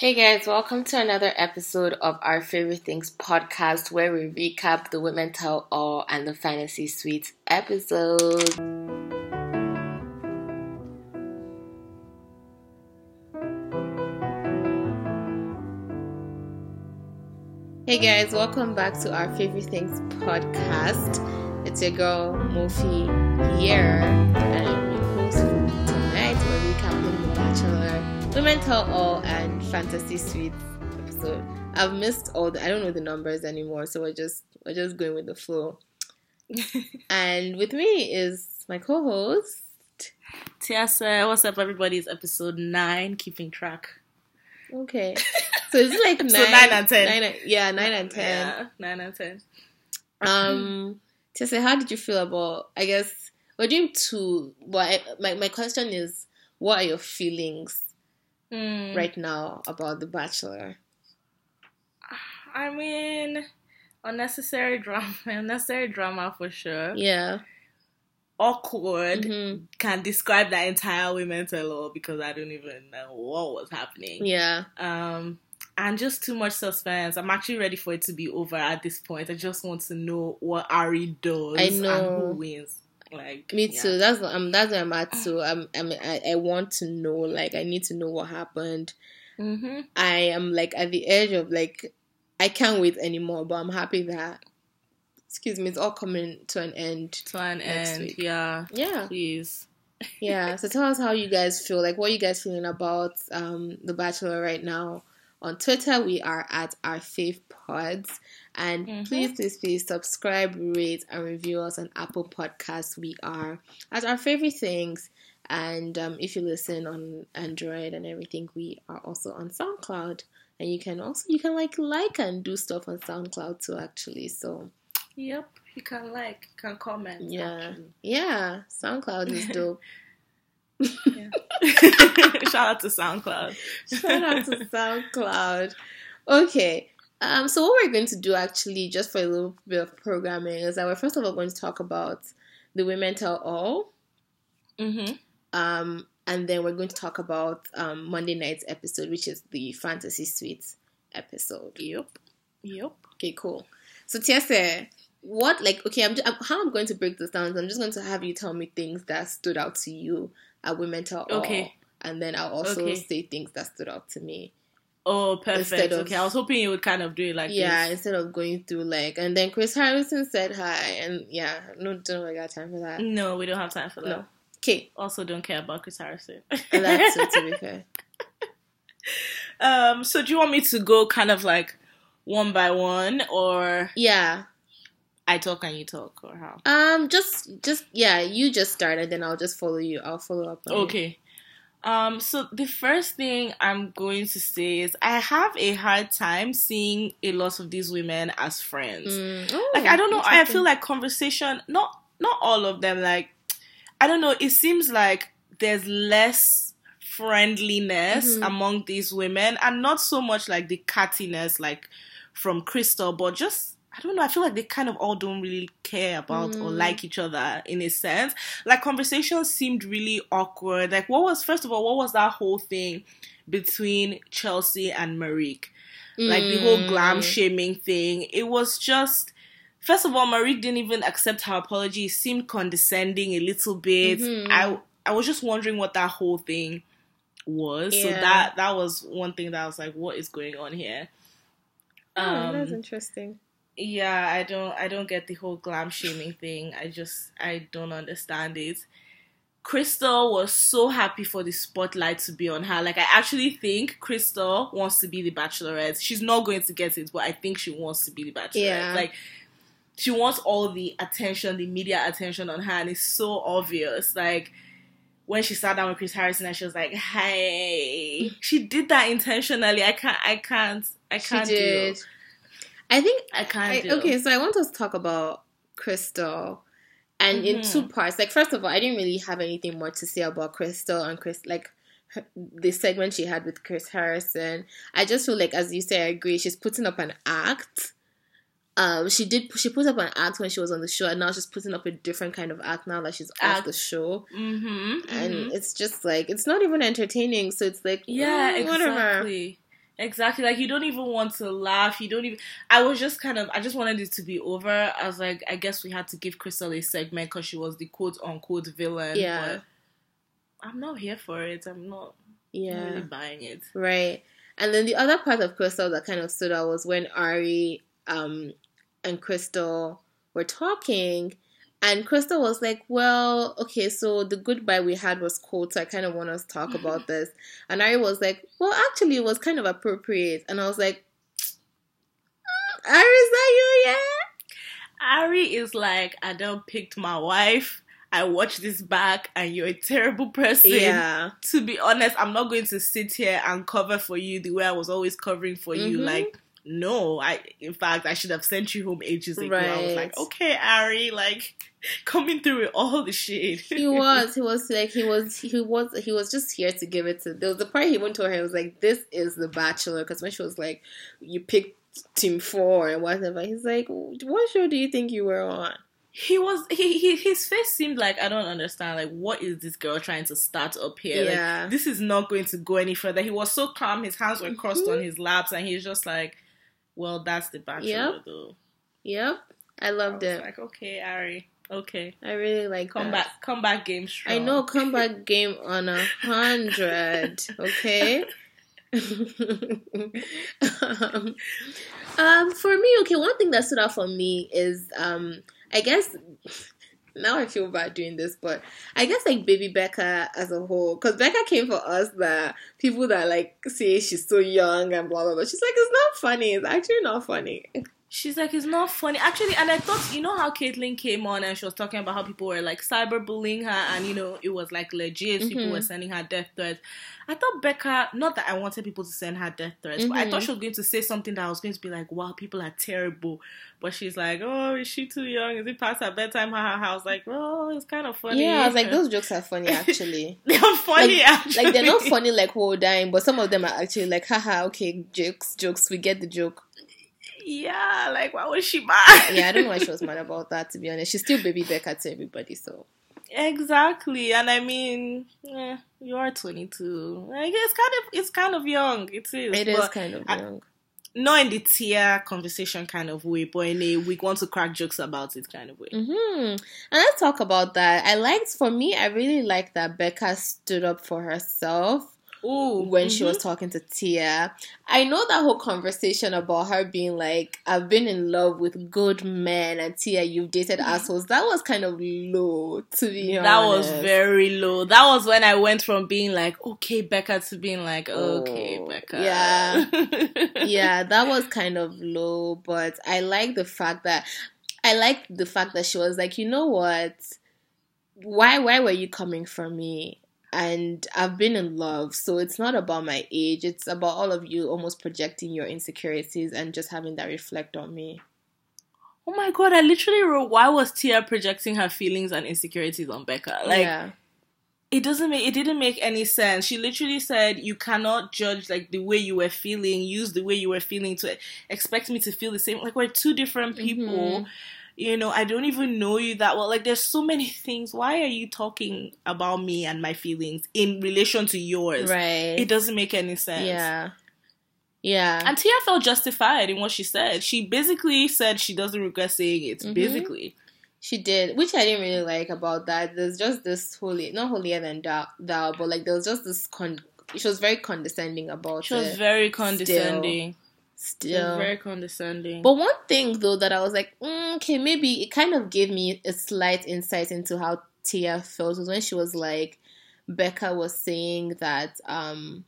Hey guys, welcome to another episode of our Favorite Things podcast where we recap the Women Tell All and the Fantasy Suites episode. Hey guys, welcome back to our Favorite Things podcast. It's your girl Mofi here, and I'm your host for tonight. We're recapping The Bachelor, Women Tell All, and Fantasy Suites episode. I've missed all the I don't know the numbers anymore, so we're just we're just going with the flow. and with me is my co-host. Tiese, what's up, everybody? It's episode nine, keeping track. Okay, so it's like nine, So nine, and ten. nine and- yeah, nine and ten. Yeah, nine and ten. Um, Tiese, how did you feel about? I guess we're doing two, but I, my my question is, what are your feelings Hmm. right now about The Bachelor? I mean, unnecessary drama, unnecessary drama for sure. Yeah. Awkward. Mhm. Can describe that entire women's all because I don't even know what was happening. Yeah. Um, and just too much suspense. I'm actually ready for it to be over at this point. I just want to know what Arie does I and who wins. Like Me yeah. too. That's what I'm. That's where I'm at too. I'm. I'm I, I want to know. Like, I need to know what happened. Mm-hmm. I am like at the edge of like, I can't wait anymore. But I'm happy that, excuse me, it's all coming to an end. To an end, week. yeah. Yeah. Please. yeah so tell us how you guys feel like what are you guys feeling about um the bachelor right now on twitter we are at our fave pods and Mhm. please please please subscribe rate and review us on apple podcasts we are as our favorite things and um, if you listen on android and everything we are also on soundcloud and you can also you can like like and do stuff on soundcloud too actually so Yep, you can like, you can comment. Yeah. actually. yeah soundcloud is dope Shout out to SoundCloud. Shout out to SoundCloud. Okay. Um, so what we're going to do actually, just for a little bit of programming, is that we're first of all going to talk about the Women Tell All. Mm-hmm. Um, and then we're going to talk about um, Monday night's episode, which is the Fantasy suite episode. Yep. Yep. Okay, cool. So Tiese, what like okay, I'm, just, I'm how I'm going to break this down. is I'm just going to have you tell me things that stood out to you at Women Tell All, Okay. and then I'll also Okay. say things that stood out to me. Oh, perfect. Of- okay, I was hoping you would kind of do it like yeah, this. instead of going through like, and then Chris Harrison said hi, and yeah, no, don't I got time for that. No, we don't have time for that. No. Okay, Also, don't care about Chris Harrison. and that's it. To be fair, um. So, do you want me to go kind of like one by one, or yeah. I talk and you talk, or how? Um, just, just yeah, you just started, then I'll just follow you. I'll follow up. On you. Um, so the first thing I'm going to say is I have a hard time seeing a lot of these women as friends. Mm, oh, like I don't know, I feel like conversation not not all of them, like I don't know, it seems like there's less friendliness Mhm. among these women and not so much like the cattiness like from Krystal, but just I don't know. I feel like they kind of all don't really care about or Mm. like each other in a sense. Like conversations seemed really awkward. Like what was first of all, what was that whole thing between Chelsea and Marique? Like the whole glam Mm. shaming thing. It was just first of all, Marique didn't even accept her apology. It seemed condescending a little bit. Mhm. I I was just wondering what that whole thing was. So that that was one thing that I was like, what is going on here? Oh, that's Um, interesting. Yeah, I don't I don't get the whole glam shaming thing. I just I don't understand it. Krystal was so happy for the spotlight to be on her. Like I actually think Krystal wants to be the bachelorette. She's not going to get it, but I think she wants to be the bachelorette. Yeah. Like she wants all the attention, the media attention on her, and it's so obvious. Like when she sat down with Chris Harrison and she was like, "Hey," she did that intentionally. I can't. I can't. I can't did. deal. I think I kind of okay, so I want us to talk about Krystal, and in Mhm. two parts. Like first of all, I didn't really have anything more to say about Krystal and Chris. Like her, the segment she had with Chris Harrison. I just feel like, as you say, I agree. She's putting up an act. Um, she did. She put up an act when she was on the show, and now she's putting up a different kind of act now that she's off the show. Mm-hmm, And it's just like it's not even entertaining. So it's like yeah, mm, whatever. Exactly. Like you don't even want to laugh. You don't even. I was just kind of. I just wanted it to be over. I was like, I guess we had to give Krystal a segment because she was the quote unquote villain. Yeah. But I'm not here for it. I'm not. Yeah. Really buying it. Right. And then the other part of Krystal that kind of stood out was when Arie um, and Krystal were talking, and Krystal was like, Well, okay, so the goodbye we had was cold, so I kind of want us to talk about this. And Arie was like, Well, actually, it was kind of appropriate. And I was like, mm, Arie, is that you? Yeah? Arie is like, I don't picked my wife. I watched this back and you're a terrible person. Yeah. To be honest, I'm not going to sit here and cover for you the way I was always covering for you. Mhm. Like, no, I in fact I should have sent you home ages ago. I was like, okay, Arie, like coming through with all the shit. He was. He was like he was. He was. He was just here to give it to. There was the part he went to her. He was like, "This is the Bachelor." Because when she was like, "You picked Team Four and whatever," he's like, "What show do you think you were on?" he was he, he his face seemed like I don't understand like what is this girl trying to start up here? Like, Yeah. this is not going to go any further. He was so calm, his hands were crossed Mhm. on his laps, and he's just like, Well, that's the bachelor Yep. though. Yep, I I loved was it. like, Okay, Arie, okay. I really like Come that. back come back game strong. I know come back game on a hundred. Okay. um, um, for me, okay, one thing that stood out for me is, um, I guess now I feel bad doing this, but I guess like baby Becca as a whole, because Becca came for us that people that like say she's so young and blah blah blah. She's like, it's not funny. It's actually not funny. She's like, it's not funny. Actually, and I thought, you know how Kaitlyn came on and she was talking about how people were like cyberbullying her and, you know, it was like legit. People Mhm. were sending her death threats. I thought Becca, not that I wanted people to send her death threats, but I thought she was going to say something that I was going to be like, wow, people are terrible. But she's like, oh, is she too young? Is it past her bedtime? Ha ha ha. I was like, oh, it's kind of funny. Yeah, I was like, those jokes are funny actually. they're funny, like, actually. like they're not funny like we're dying, but some of them are actually like, haha, okay, jokes, jokes, we get the joke. Yeah, like, why was she mad? Yeah, I don't know why she was mad about that. To be honest, she's still baby Becca to everybody. So Exactly, and I mean, eh, you are 22. Like it's kind of it's kind of young. It is. it is kind of I- young. not in the tier conversation kind of way, but in a we want to crack jokes about it kind of way. hmm And let's talk about that. I liked, for me, I really liked that Becca stood up for herself Ooh, when she was mhm. talking to Tia. I know that whole conversation about her being like, I've been in love with good men, and Tia, you've dated assholes. That was kind of low, to be honest. That was very low. That was when I went from being like, okay, Becca, to being like, okay, Oh, Becca. yeah. yeah, that was kind of low, but I like the fact that I like the fact that she was like, you know what? Why why were you coming for me? And I've been in love, so it's not about my age. It's about all of you almost projecting your insecurities and just having that reflect on me. Oh my god, I literally wrote, why was Tia projecting her feelings and insecurities on Becca? Like, yeah. it doesn't make it didn't make any sense. She literally said you cannot judge like the way you were feeling, use the way you were feeling to expect me to feel the same. Like we're two different people. Mhm. You know, I don't even know you that well. Like there's so many things. Why are you talking about me and my feelings in relation to yours? Right. It doesn't make any sense. yeah. Yeah. And Tia felt justified in what she said. She basically said she doesn't regret saying it. Mhm. Basically. She did, which I didn't really like about that. There's just this holy, not holier than thou, thou but like there was just this con. She was very condescending about She was it. very condescending. She Still, very condescending. but one thing though that I was like, mm, okay, maybe it kind of gave me a slight insight into how Tia felt was when she was like, Becca was saying that um.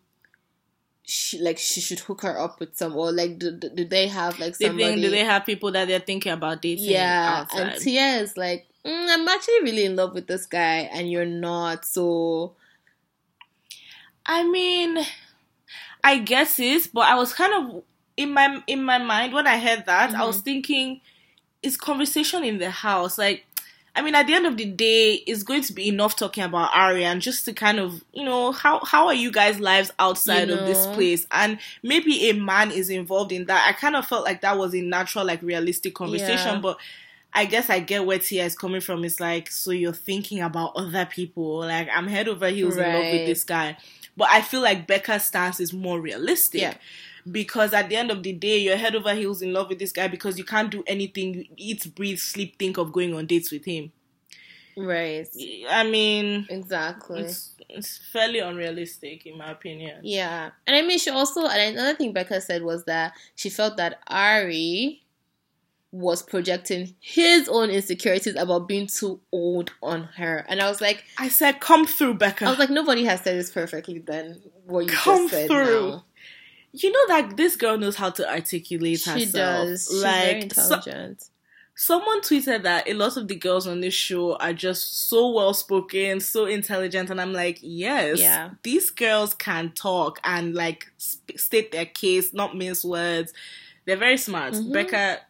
She like she should hook her up with some or like do, do, do they have like they somebody think do they have people that they're thinking about dating yeah, outside? and Tia is like, mm, I'm actually really in love with this guy, and you're not. So I mean, I guess it, but I was kind of in my in my mind when I heard that, I was Mm-hmm. thinking, it's conversation in the house. Like, I mean, at the end of the day, it's going to be enough talking about Arie and just to kind of, you know, how how are you guys' lives outside You of this place? And maybe a man is involved in that. I kind of felt like that was a natural, like realistic conversation, Yeah. but. I guess I get where Tia is coming from. It's like, so you're thinking about other people. Like, I'm head over heels in love with this guy. But I feel like Becca's stance is more realistic. Yeah. Because at the end of the day, you're head over heels in love with this guy because you can't do anything, you eat, breathe, sleep, think of going on dates with him. Right. I mean, Exactly. it's, it's fairly unrealistic, in my opinion. Yeah. And I mean, she also, and another thing Becca said was that she felt that Arie was projecting his own insecurities about being too old on her. And I was like, I said, come through, Becca. I was like, nobody has said this perfectly then, what you Come just said through. now. You know that this girl knows how to articulate She herself. does. She's very like so- intelligent. someone tweeted that a lot of the girls on this show are just so well spoken, so intelligent, and I'm like, yes, Yeah. these girls can talk and like sp- state their case, not mince words. They're very smart. Mhm. Becca,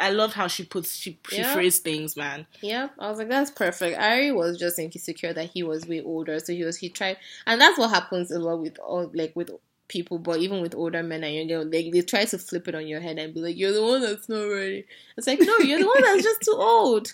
I love how she puts she she Yeah. phrased things, man. Yep, I was like, that's perfect. Arie was just insecure that he was way older, so he was he tried, and that's what happens a lot with all like with people, but even with older men and younger, like they try to flip it on your head and be like, you're the one that's not ready. It's like, no, you're the one that's just too old.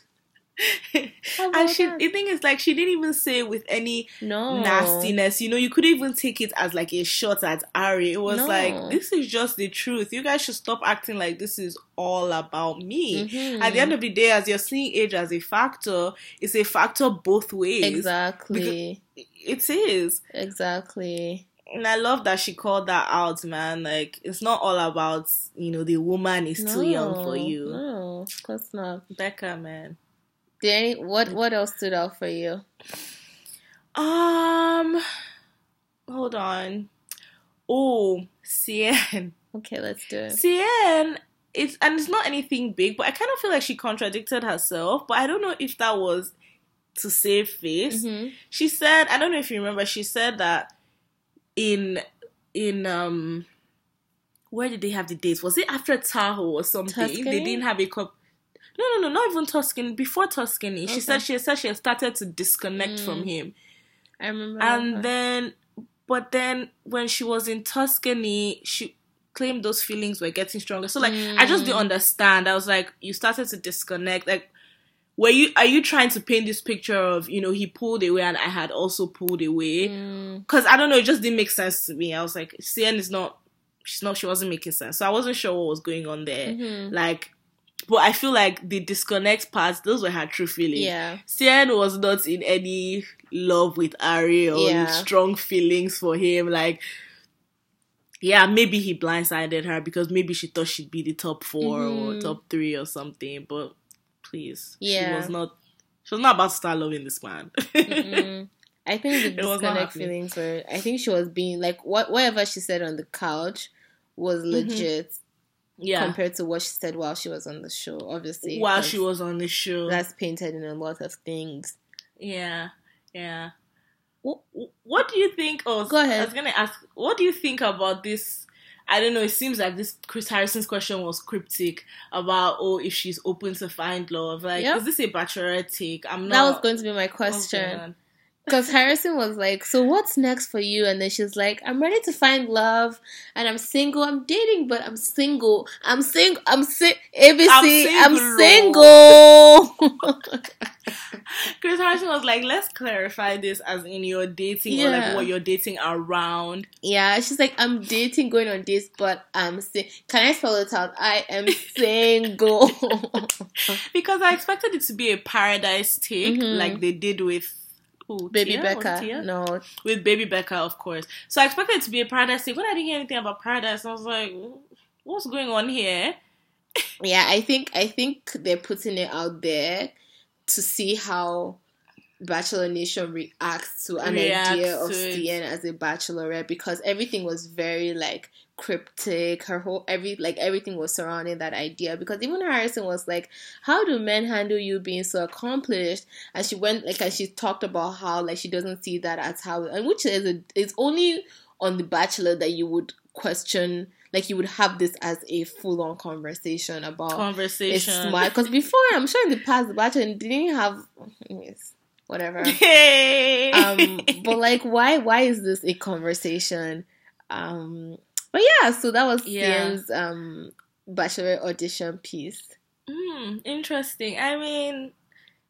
How and she, that? the thing is, like, she didn't even say with any No nastiness. You know, you could even take it as like a shot at Arie. It was No. like, this is just the truth. You guys should stop acting like this is all about me. Mhm. At the end of the day, as you're seeing age as a factor, it's a factor both ways. exactly, It is. exactly. And I love that she called that out, man. Like, it's not all about, you know, the woman is too young for you. No, of course not. Becca, man. Did any, what what else stood out for you? Um, hold on. Oh, Seinne. Okay, let's do it. Seinne, it's and it's not anything big, but I kind of feel like she contradicted herself. But I don't know if that was to save face. Mhm. She said, I don't know if you remember, she said that in in um where did they have the dates? Was it after Tahoe or something? Tuscany? They didn't have a cup. No, no, no, not even Tuscany. Before Tuscany, she said she said she had started to disconnect from Mm. him, I remember. and that. then, but then when she was in Tuscany, she claimed those feelings were getting stronger. So like, I just didn't Mm. understand. I was like, you started to disconnect, like. Were you are you trying to paint this picture of you know he pulled away and I had also pulled away? Mm, because I don't know, it just didn't make sense to me. I was like, Seinne is not, she's not, she wasn't making sense. So I wasn't sure what was going on there. mhm. Like, but I feel like the disconnect parts, those were her true feelings. Yeah. Seinne was not in any love with Arie or Yeah. strong feelings for him. Like, yeah, maybe he blindsided her because maybe she thought she'd be the top 4 or Mhm. top three or something. But please, Yeah. she was not. She was not about to start loving this man. Mm-hmm. I think the It was not disconnect feelings were. I think she was being like what whatever she said on the couch was mm-hmm. legit yeah. compared to what she said while she was on the show. Obviously, While she was on the show. that's painted in a lot of things. Yeah, yeah. What, what do you think? Oh, Go ahead. I was gonna ask. What do you think about this? I don't know. It seems like this Chris Harrison's question was cryptic about oh if she's open to find love. Like, Yep. is this a bachelorette take? I'm not. That was going to be my question. Because Harrison was like, So what's next for you? And then she's like, I'm ready to find love and I'm single. I'm dating, but I'm single. I'm single. I'm si- ABC. I'm single. single. Chris Harrison was like, let's clarify this as in your dating or like what you're dating around. yeah, she's like, I'm dating, going on dates, but I'm si- Can I spell it out? I am single. Because I expected it to be a paradise take, Mhm. like they did with who, Baby Tia? Oh, Becca. Tia? No. with Baby Becca, of course. So I expected it to be a paradise take. When I didn't hear anything about paradise, I was like, what's going on here? Yeah, I think I think they're putting it out there to see how Bachelor Nation reacts to an Reacts idea of to it. Seinne as a bachelorette because everything was very like cryptic. Her whole every like everything was surrounding that idea because even Harrison was like, "How do men handle you being so accomplished?" And she went like and she talked about how like she doesn't see that as how and which is a, it's only on the Bachelor that you would question like you would have this as a full on conversation about it's Conversation. smart because before I'm sure in the past the Bachelor didn't have anyways, whatever. Hey. um but like why why is this a conversation? Um but yeah, so that was Yeah. Seinne's um bachelor audition piece. Hmm, interesting. I mean,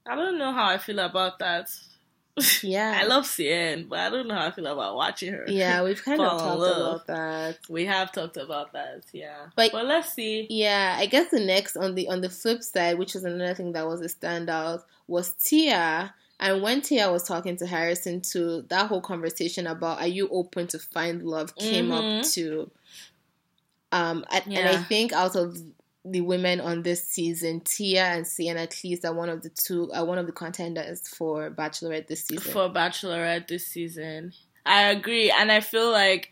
I don't know how I feel about that. Yeah. I love Seinne, but I don't know how I feel about watching her. Yeah, we've kind of talked about that. We have talked about that, yeah. But- But, let's see. Yeah, I guess the next on the on the flip side, which was another thing that was a standout, was Tia. And when Tia was talking to Harrison too, that whole conversation about are you open to find love came up Mhm. too. Um, and, and I think out of the women on this season, Tia and Seinne at least are one of the two are one of the contenders for Bachelorette this season. For Bachelorette this season. I agree. And I feel like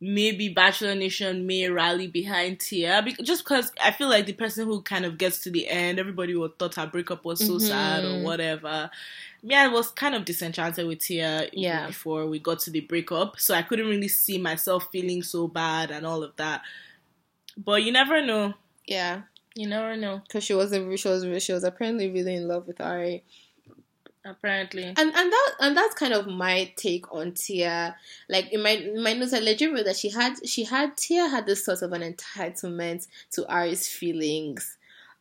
maybe Bachelor Nation may rally behind Tia because, just because I feel like the person who kind of gets to the end, everybody would thought her breakup was so mm-hmm. sad or whatever. Yeah, I was kind of disenchanted with Tia Yeah. before we got to the breakup, so I couldn't really see myself feeling so bad and all of that. But you never know. yeah, You never know. because she was a, she was she was apparently really in love with Arie. Apparently. and and that and that's kind of my take on Tia. Like in my in my notes, I legit wrote that she had she had Tia had this sort of an entitlement to Arie's feelings,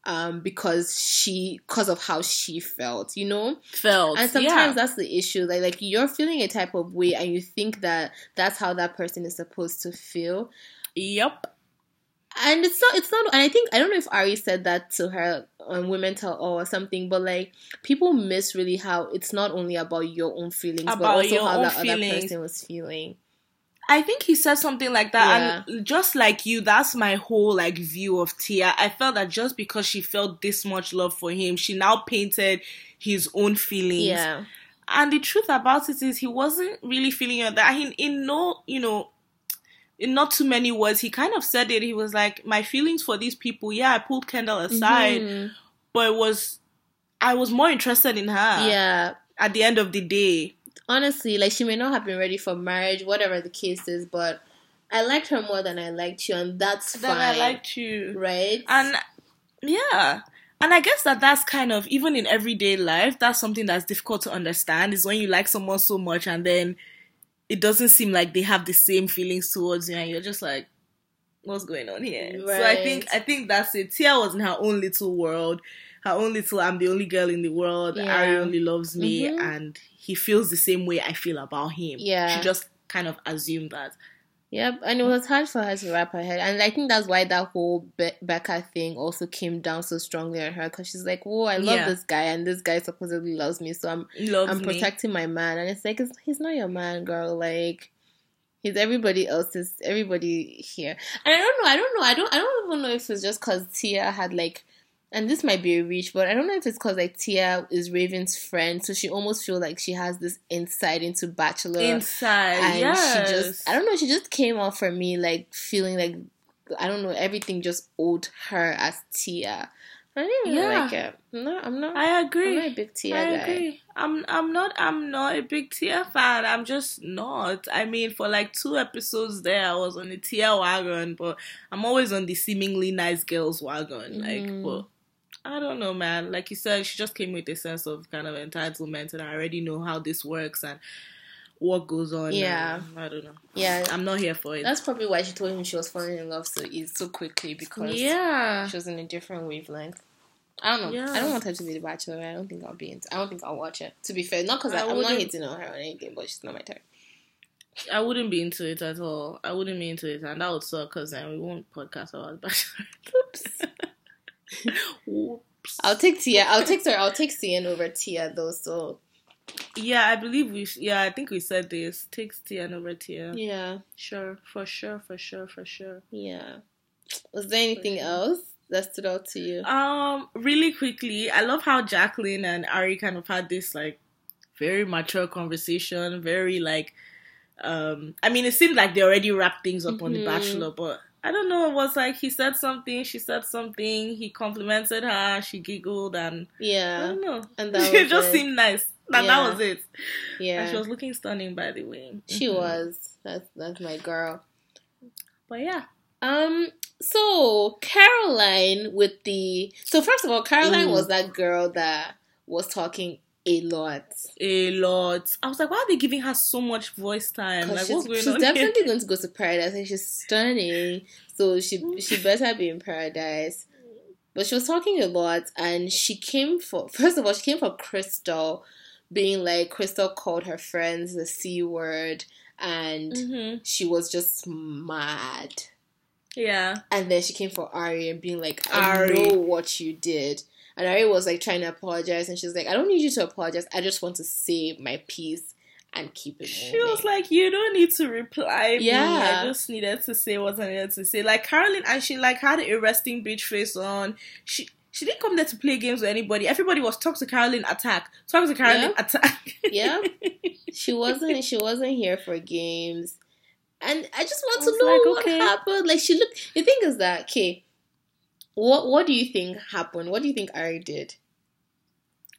um, because she because of how she felt, you know. Felt. And sometimes yeah. that's the issue. Like like you're feeling a type of way, and you think that that's how that person is supposed to feel. Yep. And it's not, it's not, and I think, I don't know if Arie said that to her on Women Tell All or something, but like, people miss really how it's not only about your own feelings, but also how that other person was feeling. I think he said something like that, and just like you, that's my whole like view of Tia. I felt that just because she felt this much love for him, she now painted his own feelings. Yeah. And the truth about it is, he wasn't really feeling. That in in no, you know, in not too many words, he kind of said it. He was like, "My feelings for these people, yeah, I pulled Kendall aside, Mhm. but it was, I was more interested in her. Yeah. At the end of the day, Honestly, like, she may not have been ready for marriage, whatever the case is, but I liked her more than I liked you, and that's then fine. I liked you, right? and yeah." And I guess that that's kind of even in everyday life, that's something that's difficult to understand. Is when you like someone so much and then it doesn't seem like they have the same feelings towards you, and you're just like, "What's going on here?" So I think I think that's it. Tia was in her own little world, her own little. I'm the only girl in the world. Yeah. Arie only loves me, Mhm. and he feels the same way I feel about him. Yeah. she just kind of assumed that. Yep, and it was hard for her to wrap her head, and I think that's why that whole Be- Becca thing also came down so strongly on her because she's like, "Whoa, I love Yeah. this guy, and this guy supposedly loves me, so I'm Loves I'm me. protecting my man." And it's like, it's, he's not your man, girl. Like, he's everybody else's, everybody here. And I don't know, I don't know, I don't, I don't even know if it's just because Tia had like, and this might be a reach, but I don't know if it's because like Tia is Raven's friend, so she almost feels like she has this insight into Bachelor inside. and yes. she just I don't know, she just came off for me like feeling like I don't know, everything just owed her as Tia. I didn't really Yeah. like it. No, I'm not I I'm agree. not a big Tia I guy. agree. I'm I'm not I'm not a big Tia fan. I'm just not. I mean, for like two episodes there, I was on the Tia wagon, but I'm always on the seemingly nice girls wagon. Like, Mhm. but I don't know, man. Like you said, she just came with a sense of kind of entitlement, and I already know how this works and what goes on. Yeah. I don't know. Yeah. I'm not here for it. That's probably why she told him she was falling in love so so quickly because yeah. she was in a different wavelength. I don't know. Yeah. I don't want her to be the bachelor. I don't think I'll be into I don't think I'll watch it. To be fair. Not because I'm not hating on her or anything, but she's not my type. I wouldn't be into it at all. I wouldn't be into it, and that would suck because then we won't podcast about Bachelor. Oops. I'll take Tia. I'll take her. I'll take Seinne over Tia though. So Yeah, I believe we. Sh- yeah, I think we said this. Takes Tia over Tia. yeah, Sure, for sure, for sure, for sure. yeah. Was there anything sure. else that stood out to you? Um, really quickly, I love how Jacqueline and Arie kind of had this like very mature conversation. Very like, um, I mean, it seemed like they already wrapped things up on The Mhm. Bachelor, but I don't know. It was like he said something, she said something. He complimented her, she giggled, and yeah, I don't know. and that it just it. seemed nice. That Yeah. that was it. And yeah. she was looking stunning, by the way. She Mhm. was. That's that's my girl. But yeah. Um. So Caroline with the so first of all, Caroline Ooh. was that girl that was talking a lot. A lot. I was like, why are they giving her so much voice time? Like, she's, what's going she's on? definitely here? going to go to paradise and she's stunning. So she she better be in paradise. But she was talking a lot and she came for first of all, she came for Krystal being like Krystal called her friends the C word and Mhm. she was just mad. Yeah. And then she came for Arie and being like, I Arie. know what you did. And Arie was like trying to apologize and she's like, I don't need you to apologize. I just want to say my piece and keep it She moving. was like, "You don't need to reply me. I just needed to say what I needed to say." Like Caroline, and she like had a resting bitch face on. She she didn't come there to play games with anybody. Everybody was talk to Caroline, attack, talk to Caroline, Yeah. attack. Yeah. she wasn't she wasn't here for games. And I just want I to know like, what okay. happened. Like she looked the thing is that, okay, what what do you think happened? What do you think Arie did?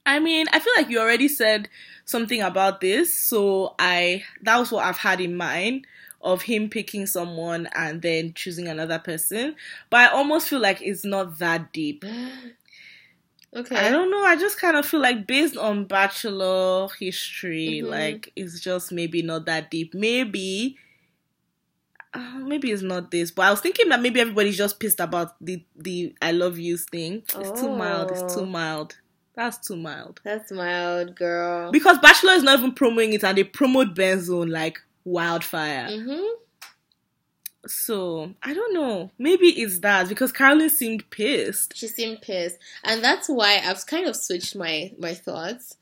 I mean, I feel like you already said something about this, so I that was what I've had in mind of him picking someone and then choosing another person. But I almost feel like it's not that deep. Okay. I don't know. I just kind of feel like based on bachelor history, Mhm. like it's just maybe not that deep. Maybe, uh, maybe it's not this. But I was thinking that maybe everybody's just pissed about the the I love yous thing. It's too mild. It's Oh. too mild. That's too mild. That's mild, girl. Because Bachelor is not even promoting it, and they promote Benzone like wildfire. mm-hmm. So I don't know. Maybe it's that because Caroline seemed pissed. She seemed pissed, and that's why I've kind of switched my my thoughts,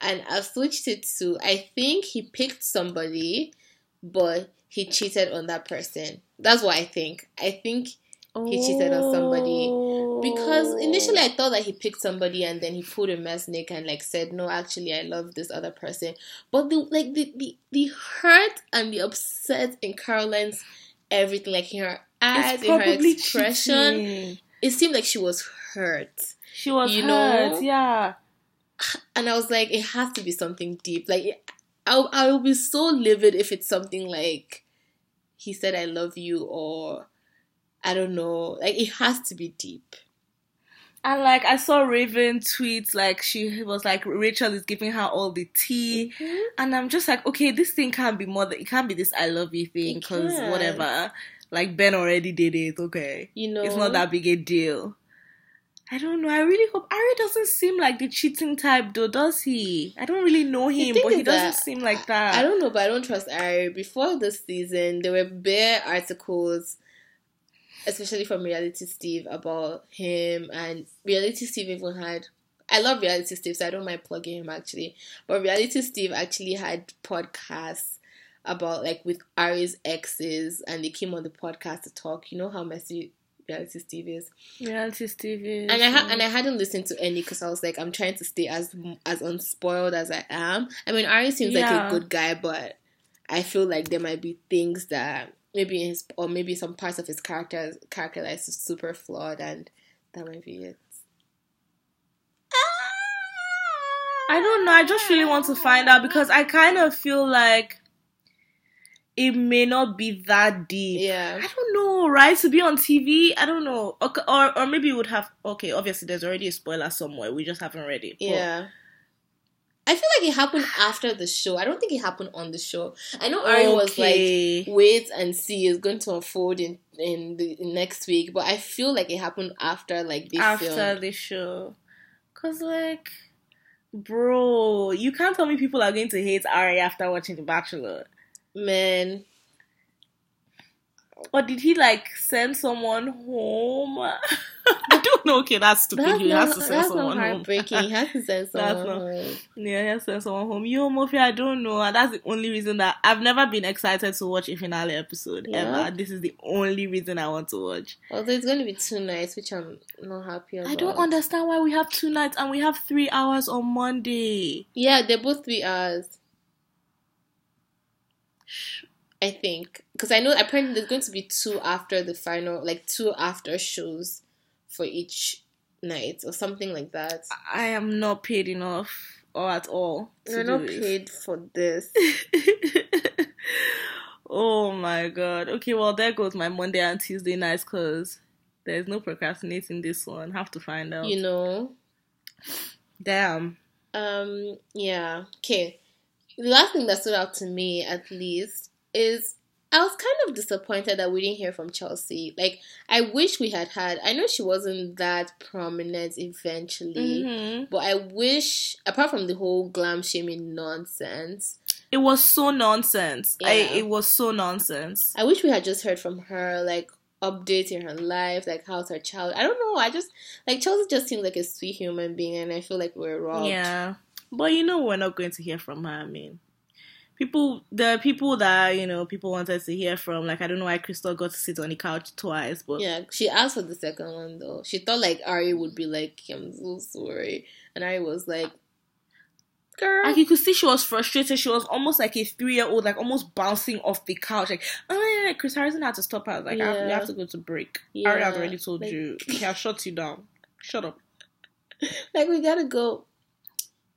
and I've switched it to I think he picked somebody, but he cheated on that person. That's what I think. I think He cheated on somebody. because Oh. initially I thought that he picked somebody and then he pulled a Mesnick and like said no actually I love this other person but the like the the, the hurt and the upset in Caroline's everything like in her eyes in her expression cheating. it seemed like she was hurt She was you hurt. know? Yeah. and I was like it has to be something deep like I'll, I'll be so livid if it's something like he said I love you or I don't know like it has to be deep And like I saw Raven tweet like she was like Rachel is giving her all the tea, mm-hmm. and I'm just like, okay, this thing can't be more. Than, it can't be this I love you thing because whatever. Like Ben already did it. Okay, you know it's not that big a deal. I don't know. I really hope Arie doesn't seem like the cheating type, though, does he? I don't really know him, but he doesn't seem like that. I don't know, but I don't trust Arie. Before this season, there were bare articles, especially from Reality Steve, about him. And Reality Steve even had. I love Reality Steve, so I don't mind plugging him actually. But Reality Steve actually had podcasts about like with Arie's exes, and they came on the podcast to talk. You know how messy Reality is. Reality is. and I ha- and I hadn't listened to any because I was like, I'm trying to stay as as unspoiled as I am. I mean, Arie seems like a good guy, but I feel like there might be things that maybe in his or maybe some parts of his character character that is super flawed, and that might be it. I don't know. I just really want to find out because I kind of feel like it may not be that deep. Yeah, I don't know, right? To be on TV, I don't know. Okay, or or maybe we would have. Okay, obviously, there's already a spoiler somewhere. We just haven't read it. But yeah. I feel like it happened after the show. I don't think it happened on the show. I know Arie was like, wait and see, it's going to unfold in in the in next week, but I feel like it happened after like they after filmed. the show, cause like, bro, you can't tell me people are going to hate Arie after watching The Bachelor. Man, Or did he like send someone home? I don't know. Okay, that's stupid. That's he not, has to send that's someone not home. heartbreaking. He has to send That's someone not- home. Yeah, he has to send someone home. Yo, Murphy, I don't know. And that's the only reason that I've never been excited to watch a finale episode Yeah. ever. This is the only reason I want to watch. Although it's going to be two nights, which I'm not happy about. I don't understand why we have two nights and we have three hours on Monday. Yeah, they're both three hours. I think because I know apparently there's going to be two after the final, like two after shows for each night or something like that. I am not paid enough or at all. to We're not this. paid for this. oh my god. Okay, well there goes my Monday and Tuesday nights because there's no procrastinating this one. Have to find out. You know. Damn. Um. Yeah. Okay. The last thing that stood out to me, at least, is I was kind of disappointed that we didn't hear from Chelsea. Like, I wish we had had. I know she wasn't that prominent eventually, Mm-hmm. but I wish, apart from the whole glam shaming nonsense, It was so nonsense. I, Yeah. it was so nonsense. I wish we had just heard from her, like updates in her life, like how's her child. I don't know. I just like Chelsea just seems like a sweet human being, and I feel like we're robbed. Yeah, but you know we're not going to hear from her. I mean, people, the people that you know people wanted to hear from. Like I don't know why Krystal got to sit on the couch twice, but Yeah, she asked for the second one though. She thought like Arie would be like, "I'm so sorry," and Arie was like, "Girl, like you could see she was frustrated. She was almost like a three year old, like almost bouncing off the couch. Like, oh yeah, Chris Harrison had to stop her. Like, I have, we have to go to break. Yeah, Arie has already told like- you. He has shut you down. Shut up. like we gotta go."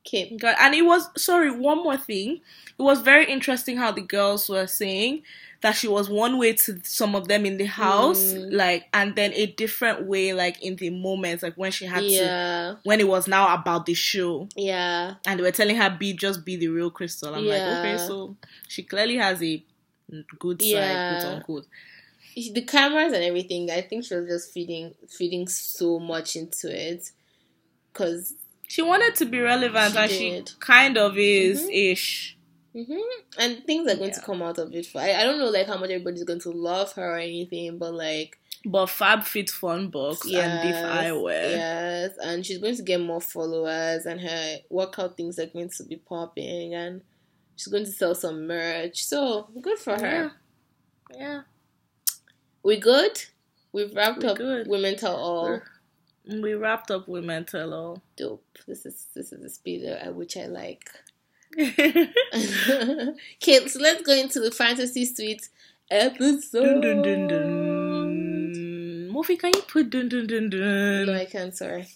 Okay, God, and it was sorry. One more thing, it was very interesting how the girls were saying that she was one way to some of them in the house, Mm. like, and then a different way, like in the moments, like when she had to, when it was now about the show, yeah, and they were telling her be just be the real Krystal. I'm like, okay, so she clearly has a good side, Yeah. quote unquote. the cameras and everything. I think she was just feeding feeding so much into it because She wanted to be relevant, She and did. she kind of is Mhm. ish. hmm And things are going to come out of it. For, I, I don't know like how much everybody's going to love her or anything, but like But Fab Fit Fun Box and Diff Eyewear. yes, and she's going to get more followers, and her workout things are going to be popping, and she's going to sell some merch. So good for her. Yeah. Yeah. We good? We've wrapped We're up good. Women Tell All. We wrapped up with mental all. Dope. This is this is the speed at which I like. okay, so let's go into the fantasy suite episode. dun, dun, dun. dun. Mofi, can you put dun dun dun dun? No? I can't. Sorry.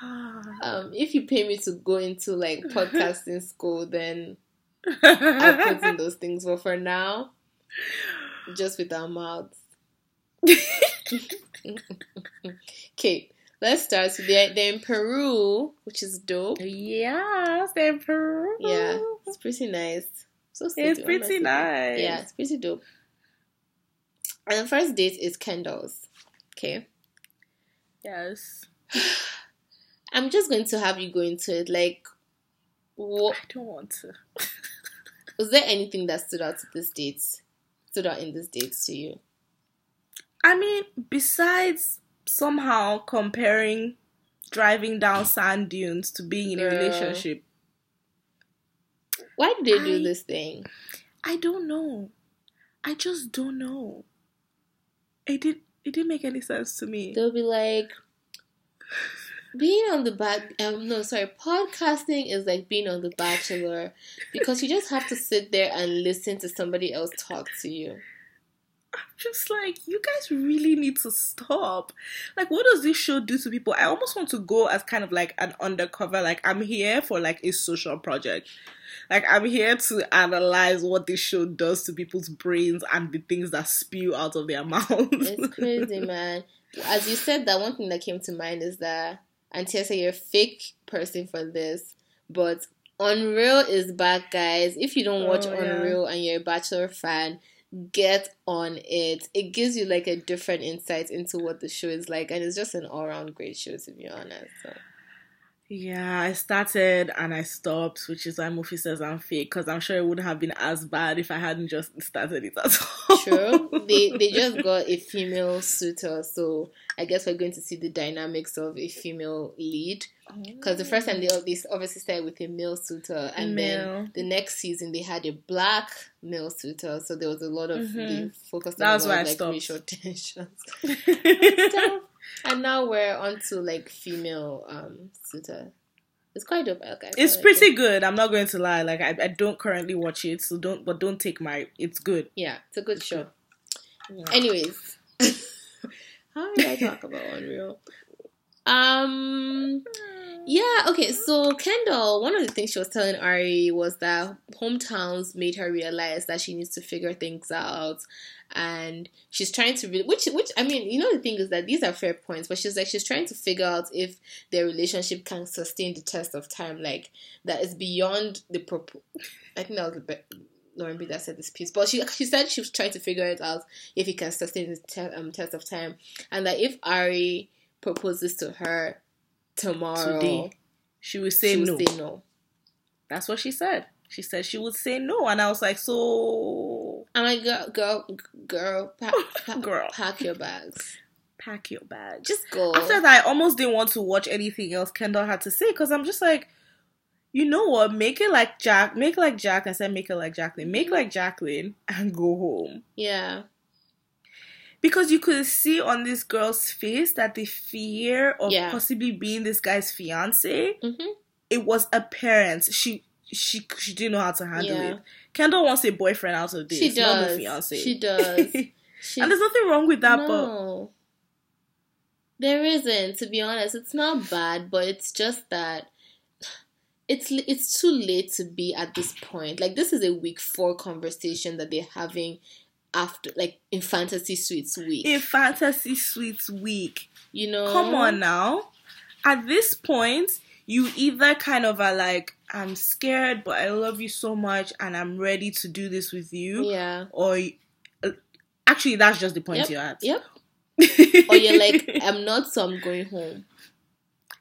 God. Um, if you pay me to go into like podcasting school, then I'll put in those things. But for now, just with our mouths. okay, let's start. So they're, they're in Peru, which is dope. yeah, stay Peru. Yeah, it's pretty nice. So sweet, It's what am I pretty saying? nice. Yeah, it's pretty dope. And the first date is Kendall's. Okay. Yes. I'm just going to have you go into it. Like, what I don't want to. was there anything that stood out to this date? Stood out in this date to you? I mean, besides somehow comparing driving down sand dunes to being in a relationship, Why did they do this thing? I don't know. I just don't know. It did. It didn't make any sense to me. They'll be like, being on the back. Um, no, sorry. Podcasting is like being on the Bachelor because you just have to sit there and listen to somebody else talk to you. I'm just like, you guys really need to stop. Like, what does this show do to people? I almost want to go as kind of like an undercover, like, I'm here for like a social project. Like, I'm here to analyze what this show does to people's brains and the things that spew out of their mouths. It's crazy, man. As you said, that one thing that came to mind is that Antia you're a fake person for this, but Unreal is back, guys. If you don't watch Oh, yeah. Unreal and you're a Bachelor fan, get on it. It gives you like a different insight into what the show is like, and it's just an all round great show, to be honest. So. Yeah, I started and I stopped, which is why Mofi says I'm fake, because I'm sure it wouldn't have been as bad if I hadn't just started it at all. True. they they just got a female suitor, so I guess we're going to see the dynamics of a female lead. Because the first time they, they obviously started with a male suitor, and Male. then the next season they had a black male suitor, so there was a lot of Mhm. they focused on That's a lot why I like stopped. racial tensions. and now we're on to like female um suitor. It's quite dope. Okay, It's pretty good. I'm not going to lie. Like I, I don't currently watch it, so don't. But don't take my. It's good. Yeah, it's a good show. Yeah. Anyways, how did I talk about Unreal? Um, yeah, okay. So Kendall, one of the things she was telling Arie was that hometowns made her realize that she needs to figure things out, and she's trying to. Re- which, which I mean, you know, the thing is that these are fair points, but she's like she's trying to figure out if their relationship can sustain the test of time, like that is beyond the. Prop- I think that was the be- Lauren B that said this piece, but she she said she was trying to figure it out if he can sustain the te- um, test of time, and that if Arie proposes to her tomorrow, Today. She would say she would no. say no. That's what she said. She said she would say no, and I was like, so I'm like, girl, girl, girl, pack, pack, Girl. pack your bags, pack your bags. just go. After that, I almost didn't want to watch anything else Kendall had to say because I'm just like, you know what? Make it like Jack. Make it like Jack. I said make it like Jacqueline. Make like Jacqueline and go home. yeah, Because you could see on this girl's face that the fear of Yeah. possibly being this guy's fiance, hmm it was apparent. She she she didn't know how to handle Yeah. it. Kendall wants a boyfriend out of this, she not does. a fiance. She does. She, and there's nothing wrong with that, but no, there isn't. To be honest, it's not bad, but it's just that it's it's too late to be at this point. Like this is a week four conversation that they're having after, like in fantasy suites week. in fantasy suites week, you know, come on now. At this point, you either kind of are like, I'm scared, but I love you so much, and I'm ready to do this with you, yeah, or uh, actually, that's just the point Yep, you're at. yep. Or you're like, I'm not, so I'm going home.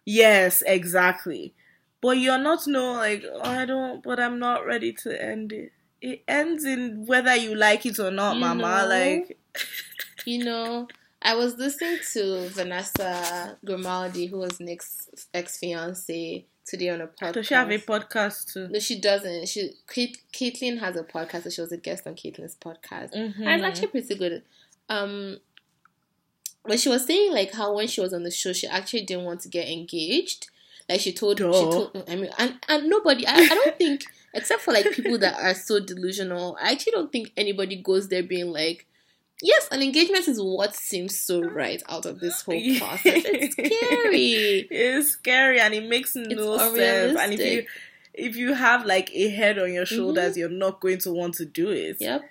yes, exactly. But you're not no like oh, I don't, but I'm not ready to end it. It ends in whether you like it or not, You Mama. know? Like, You know, I was listening to Vanessa Grimaldi, who was Nick's ex fiance, today on a podcast. does she have a podcast too? No, she doesn't. She Kate, Kaitlyn has a podcast, and she was a guest on Kaitlyn's podcast. Mhm. And it's actually pretty good. Um, but she was saying like how when she was on the show, she actually didn't want to get engaged. Like she told, she Duh. told. I mean, and and nobody. I, I don't think, except for like people that are so delusional. I actually don't think anybody goes there being like. Yes, an engagement is what seems so right out of this whole process. It's scary. it's scary and it makes no sense. And if you if you have like a head on your mm-hmm. shoulders, you're not going to want to do it. Yep.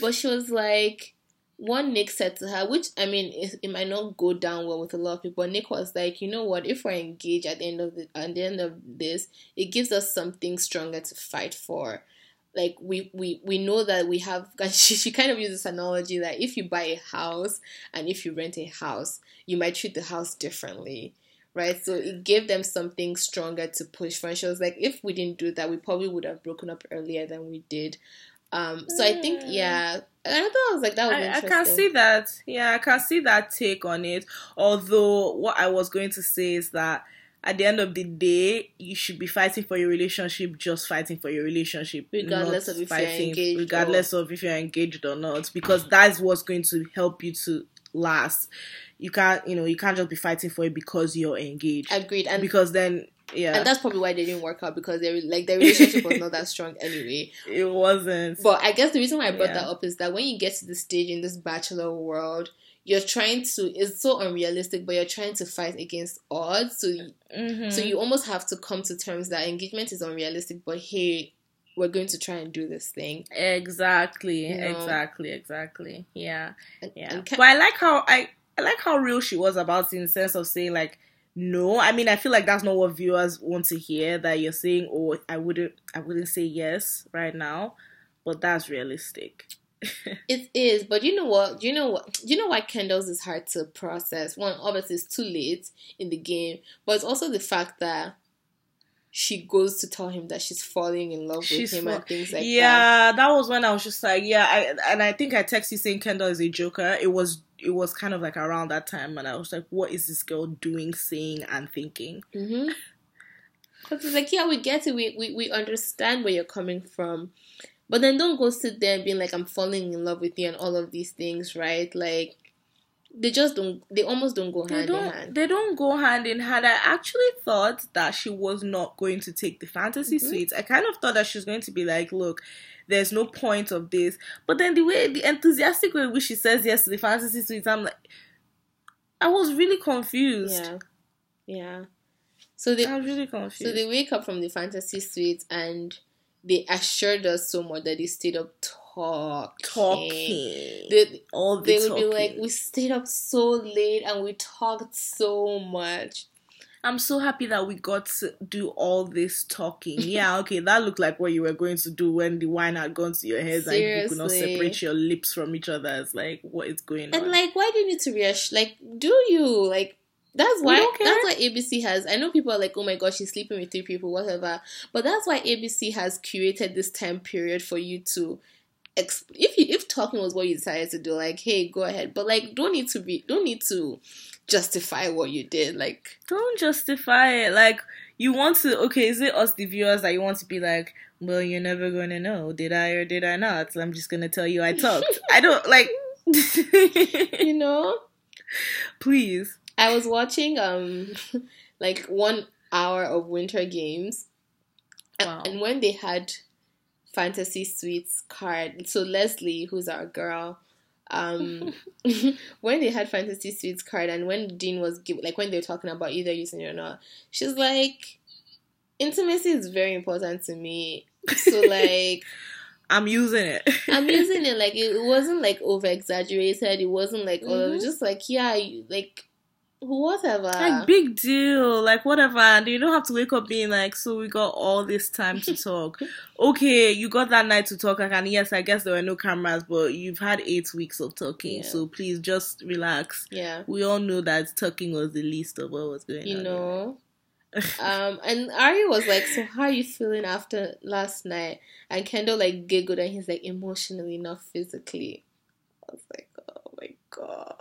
But she was like, one Nick said to her, which I mean, it, it might not go down well with a lot of people. Nick was like, you know what? If we're engaged at the end of the at the end of this, it gives us something stronger to fight for. Like we we we know that we have. She she kind of uses this analogy that if you buy a house and if you rent a house, you might treat the house differently. Right, so it gave them something stronger to push for. And she was like, if we didn't do that, we probably would have broken up earlier than we did. Um, so I think, Mm. yeah, and I thought I was like, that was I, I can see that. Yeah, I can see that take on it. Although what I was going to say is that at the end of the day, you should be fighting for your relationship, just fighting for your relationship, Regardless of if you're engaged regardless of if you're engaged or not, because that's what's going to help you to last. You can't, you know, you can't just be fighting for it because you're engaged. Agreed, and because then, yeah, and that's probably why they didn't work out because they were like their relationship was not that strong anyway. it wasn't. But I guess the reason why I brought Yeah. that up is that when you get to the stage in this bachelor world, you're trying to. It's so unrealistic, but you're trying to fight against odds. So Mhm. so you almost have to come to terms that engagement is unrealistic. But hey, we're going to try and do this thing. Exactly, You know? exactly, exactly. Yeah, And, yeah. and ca- but I like how I I like how real she was about it in the sense of saying like no. I mean, I feel like that's not what viewers want to hear. That you're saying, oh, I wouldn't, I wouldn't say yes right now, but that's realistic. It is, but you know what? You know what? You know why Kendall's is hard to process. One, obviously, it's too late in the game, but it's also the fact that she goes to tell him that she's falling in love with him and things like that. yeah, that. was when I was just like, yeah, I, and I think I texted you saying Kendall is a joker. It was it was kind of like around that time, and I was like, what is this girl doing, saying, and thinking? Mm-hmm. Because it's like, yeah, we get it. We, we we understand where you're coming from, but then don't go sit there and being like, I'm falling in love with you and all of these things, right? Like, they just don't. They almost don't go hand in don't hand. they don't go hand in hand. I actually thought that she was not going to take the fantasy Mhm. suites. I kind of thought that she was going to be like, look, there's no point of this. But then the way the enthusiastic way in which she says yes to the fantasy suites, I'm like I was really confused. Yeah, yeah. So they I was really confused. So they wake up from the fantasy suite and they assured us so much that they stayed up talking. talking. They, all the they would talking. be like, we stayed up so late and we talked so much. I'm so happy that we got to do all this talking. Yeah, okay, that looked like what you were going to do when the wine had gone to your head and you could not separate your lips from each other. It's like, what is going on? And like, why do you need to reassure? Like, do you like? That's why. That's why ABC has. I know people are like, "Oh my gosh, she's sleeping with three people, whatever." But that's why ABC has curated this time period for you to. Exp- if you if talking was what you decided to do, like, hey, go ahead. But like, don't need to be. Don't need to justify what you did. Like, Don't justify it. Like, you want to, okay, is it us, the viewers, that you want to be like, well, you're never going to know. Did I or did I not? I'm just going to tell you I talked. I don't, like, you know. please. I was watching um like one hour of Winter Games, Wow. and when they had Fantasy Suites card, so Lesley, who's our girl, um, when they had Fantasy Suites card, and when Dean was give, like when they were talking about either using it or not, she's like, intimacy is very important to me. So like. I'm using it. I'm using it like it wasn't like over exaggerated. It wasn't like oh, it was Mhm. just like yeah, you- like whatever. like, big deal. Like, whatever. And you don't have to wake up being like, so we got all this time to talk. okay, you got that night to talk. And yes, I guess there were no cameras, but you've had eight weeks of talking. Yeah. So please just relax. yeah, We all know that talking was the least of what was going you on. know. um, and Arie was like, "So how are you feeling after last night?" And Kendall like giggled, and he's like, "Emotionally, not physically." I was like, "Oh my god."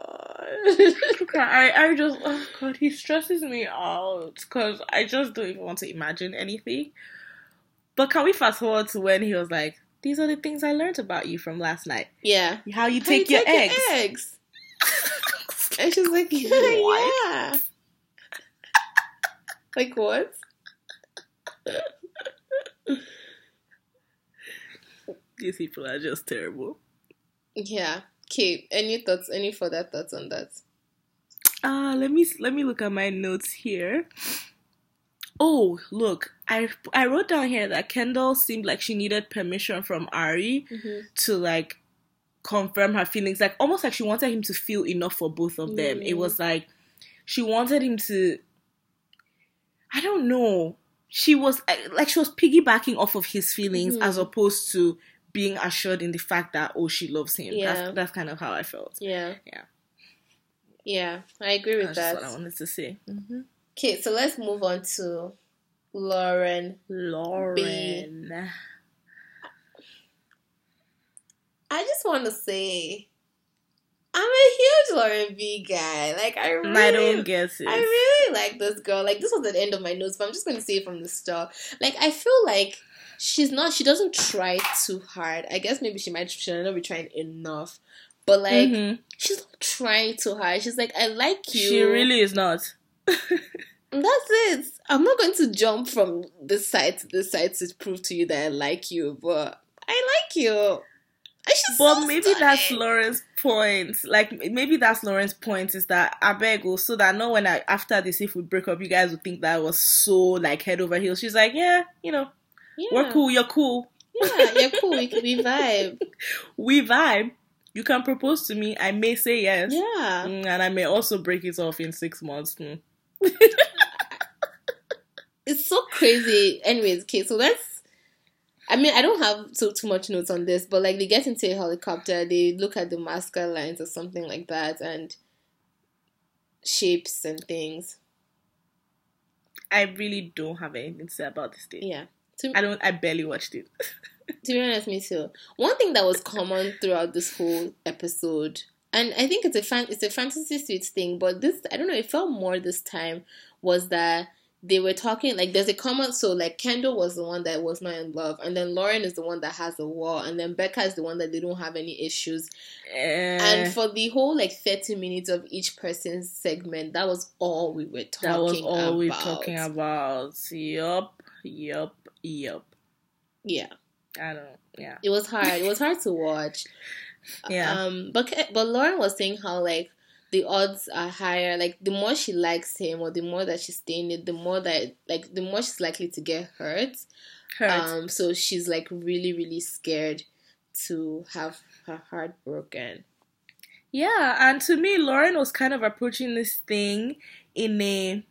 I, I just, oh god, he stresses me out because I just don't even want to imagine anything. But can we fast forward to when he was like, "These are the things I learned about you from last night. yeah. How you How take, you your, eggs. eggs. And she's like, yeah, What? yeah. like what? These people are just terrible. Yeah. Okay. Any thoughts? Any further thoughts on that? Ah, let me let me look at my notes here. Oh, look, I I wrote down here that Kendall seemed like she needed permission from Arie Mm-hmm. to like confirm her feelings like almost like she wanted him to feel enough for both of them it Mm. was like she wanted him to i don't know she was uh, like she was piggybacking off of his feelings Mhm. as opposed to being assured in the fact that oh she loves him Yeah. that's that's kind of how i felt Yeah. Yeah. Yeah. I agree with that. that's what i wanted to say hmm Okay, so let's move on to Lauren. lauren I just want to say, I'm a huge Lauren B guy. Like I really, i don't guess it I really like this girl. Like this was the end of my notes, but I'm just going to say it from the start. Like I feel like she's not. She doesn't try too hard. I guess maybe she might. She might not be trying enough. But like Mhm. she's not trying too hard. She's like, I like you. she really is not that's it. I'm not going to jump from this side to this side to prove to you that I like you, but I like you. But so maybe that's stunning. Lauren's point. Like maybe that's Lauren's point is that I beg will so that no when I after this if we break up, you guys would think that I was so like head over heels. She's like, yeah, you know, yeah. we're cool, you're cool, Yeah, you're cool. We, we vibe. we vibe. You can propose to me. I may say yes, Yeah. Mm, and I may also break it off in six months. Mm. It's so crazy. Anyways, okay, so that's. I mean, I don't have so too much notes on this, but like they get into a helicopter, they look at the Nazca lines or something like that, and shapes and things. I really don't have anything to say about this thing. Yeah. To, I don't. I barely watched it. to be honest, me too. One thing that was common throughout this whole episode, and I think it's a fan, it's a fantasy suites thing, but this I don't know, it felt more this time was that they were talking like there's a common so like Kendall was the one that was not in love, and then Lauren is the one that has a wall, and then Becca is the one that they don't have any issues. Eh, And for the whole like 30 minutes of each person's segment, that was all we were talking that was all about. we we're talking about. Yup, yup, yup. Yeah. I don't. Yeah. It was hard. It was hard to watch. Yeah. Um, but but Lauren was saying how like the odds are higher. Like the more she likes him, or the more that she's staying it, the more that like the more she's likely to get hurt. Hurt. Um, so she's like really really scared to have her heart broken. Yeah, and to me, Lauren was kind of approaching this thing in a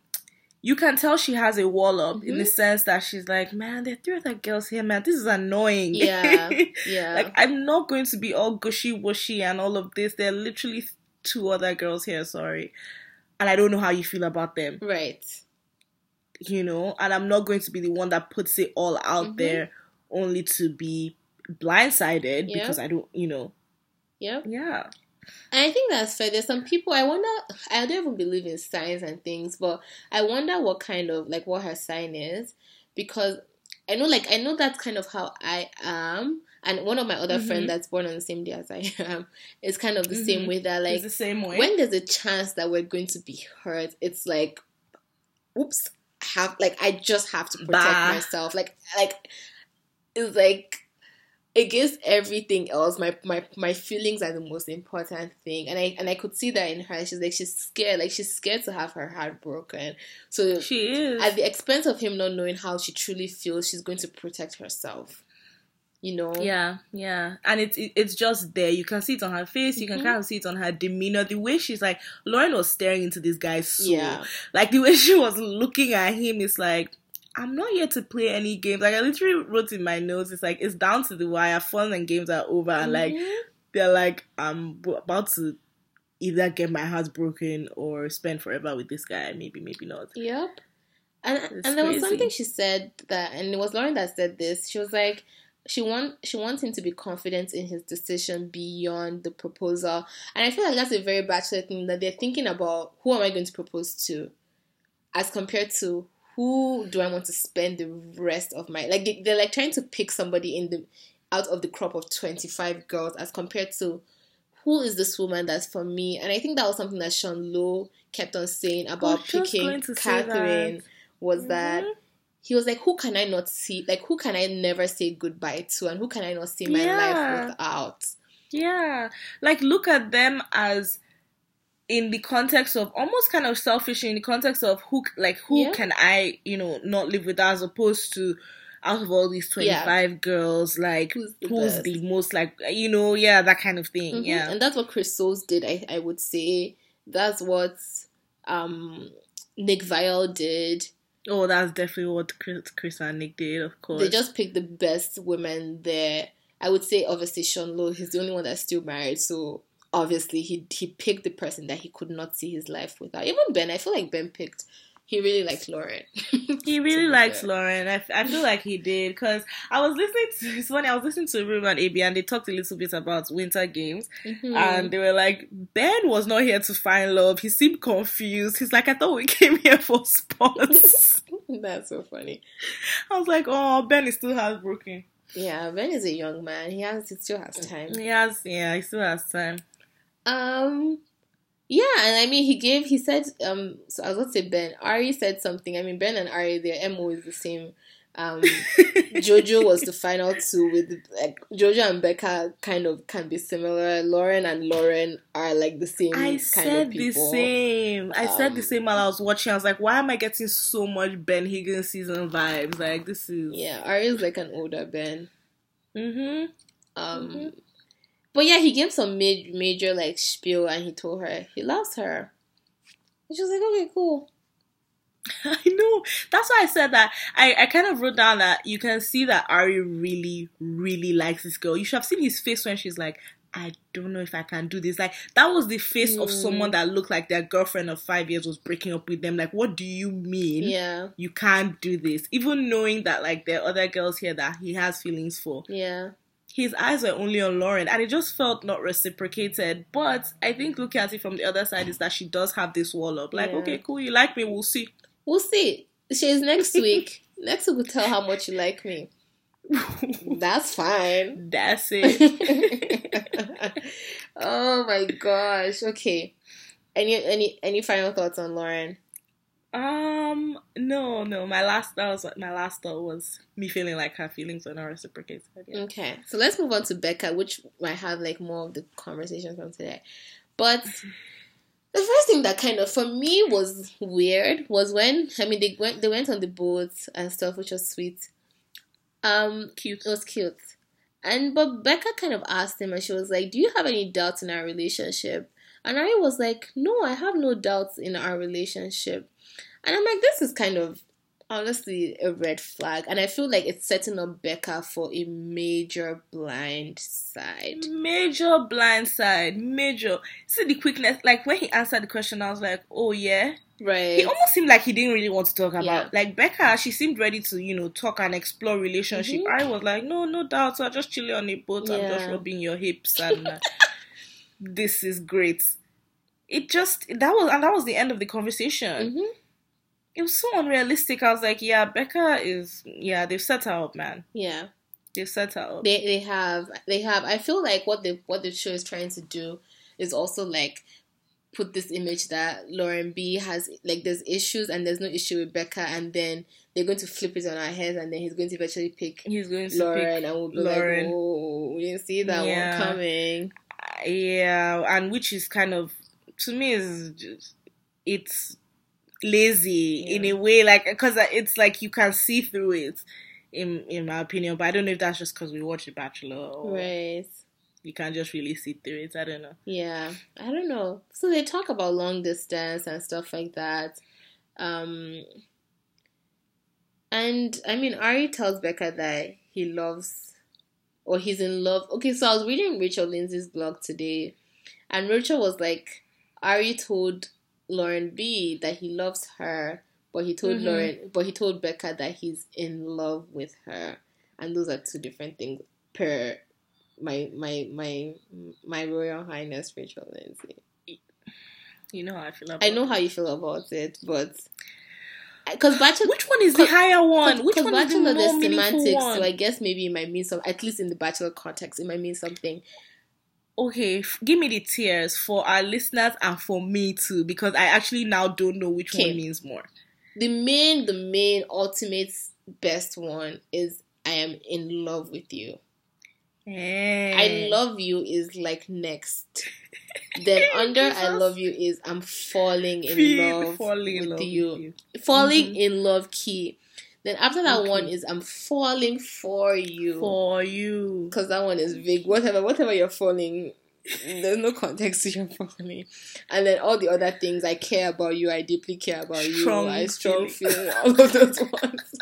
you can tell she has a wall up in the Mhm. sense that she's like, man, there are three other girls here, man. This is annoying. Yeah, yeah. like I'm not going to be all gushy washy and all of this. There are literally two other girls here. Sorry, and I don't know how you feel about them. right. You know, and I'm not going to be the one that puts it all out Mhm. there only to be blindsided Yeah. because I don't, you know, Yeah. yeah. And I think that's fair. There's some people I wonder. I don't even believe in signs and things, but I wonder what kind of like what her sign is because I know, like I know that's kind of how I am. And one of my other Mhm. friends that's born on the same day as I am is kind of the same Mhm. way that It's like the same way. when there's a chance that we're going to be hurt, it's like, oops, have like I just have to protect Bah. myself. Like like it's like against everything else, my my my feelings are the most important thing. And I and I could see that in her. She's like she's scared, like she's scared to have her heart broken. So she is. at the expense of him not knowing how she truly feels, she's going to protect herself. You know? Yeah, yeah, and it's it, it's just there. You can see it on her face. You can Mhm. kind of see it on her demeanor. The way she's like, Lauren was staring into this guy's soul. Yeah. Like the way she was looking at him is like, I'm not here to play any games. Like I literally wrote in my notes, it's like it's down to the wire. Fun and games are over, and like Mhm. they're like, I'm about to either get my heart broken or spend forever with this guy. Maybe, maybe not. Yep. And It's and there was something she said that, and it was Lauren that said this. She was like, she want she wants him to be confident in his decision beyond the proposal, and I feel like that's a very bachelor thing that they're thinking about who am I going to propose to, as compared to who do I want to spend the rest of my like they, they're like trying to pick somebody in the out of the crop of twenty five girls as compared to who is this woman that's for me, and I think that was something that Sean Lowe kept on saying about was picking Catherine that. was that Mhm. he was like, who can I not see? Like, who can I never say goodbye to, and who can I not see my Yeah. life without? Yeah. Like look at them as in the context of almost kind of selfish in the context of who like who Yeah. can I, you know, not live with as opposed to out of all these 25 girls like Who's the who's the most like you know, yeah, that kind of thing. Mhm. Yeah. and that's what Chris Soules did. I I would say that's what um Nick Viall did. Oh, that's definitely what Chris, Chris and Nick did, of course. They just picked the best women there. I would say obviously Sean Lowe, he's the only one that's still married, so obviously he he picked the person that he could not see his life without. Even Ben, I feel like Ben picked. He really liked Lauren. He really likes fair. Lauren. I, I feel like he did because I was listening to it's funny. I was listening to Ruben and AB and they talked a little bit about Winter Games Mhm. and they were like, Ben was not here to find love. He seemed confused. He's like, I thought we came here for sports. That's so funny. I was like, oh, Ben is still heartbroken. Yeah, Ben is a young man. He has he still has time. He has, yeah, he still has time. Um yeah, and I mean he gave he said um so I was gonna say Ben. Arie said something. I mean Ben and Arie their MO is the same. Um Jojo was the final two with like Jojo and Becca kind of can be similar. Lauren and Lauren are like the same I kind of said the same. I said the Um, same while I was watching. I was like, why am I getting so much Ben Higgins season vibes? Like, this is. Yeah, Arie is like an older Ben. Mm-hmm. Um Mhm. But yeah, he gave some mid major like spiel and he told her he loves her. And she was like, Okay, cool. I know. That's why I said that. I, I kind of wrote down that you can see that Arie really, really likes this girl. You should have seen his face when she's like, I don't know if I can do this. Like, that was the face of Mm. someone that looked like their girlfriend of five years was breaking up with them. Like, what do you mean? Yeah. You can't do this. Even knowing that, like, there are other girls here that he has feelings for. Yeah. His eyes were only on Lauren, and it just felt not reciprocated. But I think looking at it from the other side is that she does have this wall up. Like, Yeah. okay, cool, you like me, we'll see. We'll see. She's next week. next week will tell how much you like me. That's fine. That's it. oh my gosh. Okay. Any any any final thoughts on Lauren? Um, no, no. My last that was my last thought was me feeling like her feelings were not reciprocated. Yeah. Okay. So let's move on to Becca, which might have like more of the conversation from today. But the first thing that kind of for me was weird was when I mean they went they went on the boat and stuff, which was sweet. Um Cute. It was cute. And but Becca kind of asked him and she was like, Do you have any doubts in our relationship? And Arie was like, No, I have no doubts in our relationship. And I'm like, this is kind of honestly a red flag. And I feel like it's setting up Becca for a major blind side. Major blind side. Major. See the quickness. Like when he answered the question, I was like, oh yeah. Right. He almost seemed like he didn't really want to talk about. Yeah. Like Becca, she seemed ready to, you know, talk and explore relationship. Mhm. I was like, no, no doubt. So I'm just chilling on a boat. I'm just rubbing your hips, and uh, this is great. It just that was and that was the end of the conversation. hmm It was so unrealistic. I was like, yeah, Becca is yeah. They've set her up, man. Yeah. They've set her up. They they have they have I feel like what the what the show is trying to do is also like put this image that Lauren B has like there's issues and there's no issue with Becca and then they're going to flip it on our heads and then he's going to eventually pick He's going to Lauren pick and we'll be Lauren. like, Oh, we didn't see that Yeah. one coming. yeah, and which is kind of to me is just it's lazy Yeah. in a way, like because it's like you can see through it. In in my opinion, but I don't know if that's just because we watch The Bachelor or Right. you can't just really see through it. I don't know. Yeah, I don't know. So they talk about long distance and stuff like that. Um, and I mean, Arie tells Becca that he loves or he's in love. Okay, so I was reading Rachel Lindsay's blog today, and Rachel was like, Arie told Lauren B that he loves her, but he told Mhm. Lauren, but he told Becca that he's in love with her, and those are two different things per my my my my royal highness Rachel Lindsay. You know how I feel about. I know how you feel about it, but because Bachelor, Which one is the higher one? Which because one is the more there's semantics, one? so I guess maybe it might mean some. At least in the Bachelor context, it might mean something. Okay, f- give me the tears for our listeners and for me too, because I actually now don't know which Okay. one means more. The main, the main, ultimate best one is I am in love with you. I love you is like next. then under I love you is I'm falling in Feel love falling in with love you. with you. falling Mhm. in love key. Then after that Okay. one is I'm falling for you. for you. because that one is vague. Whatever, whatever you're falling, there's no context to your falling. And then all the other things, I care about you. I deeply care about Strong you. I strong feeling. feel all of those ones.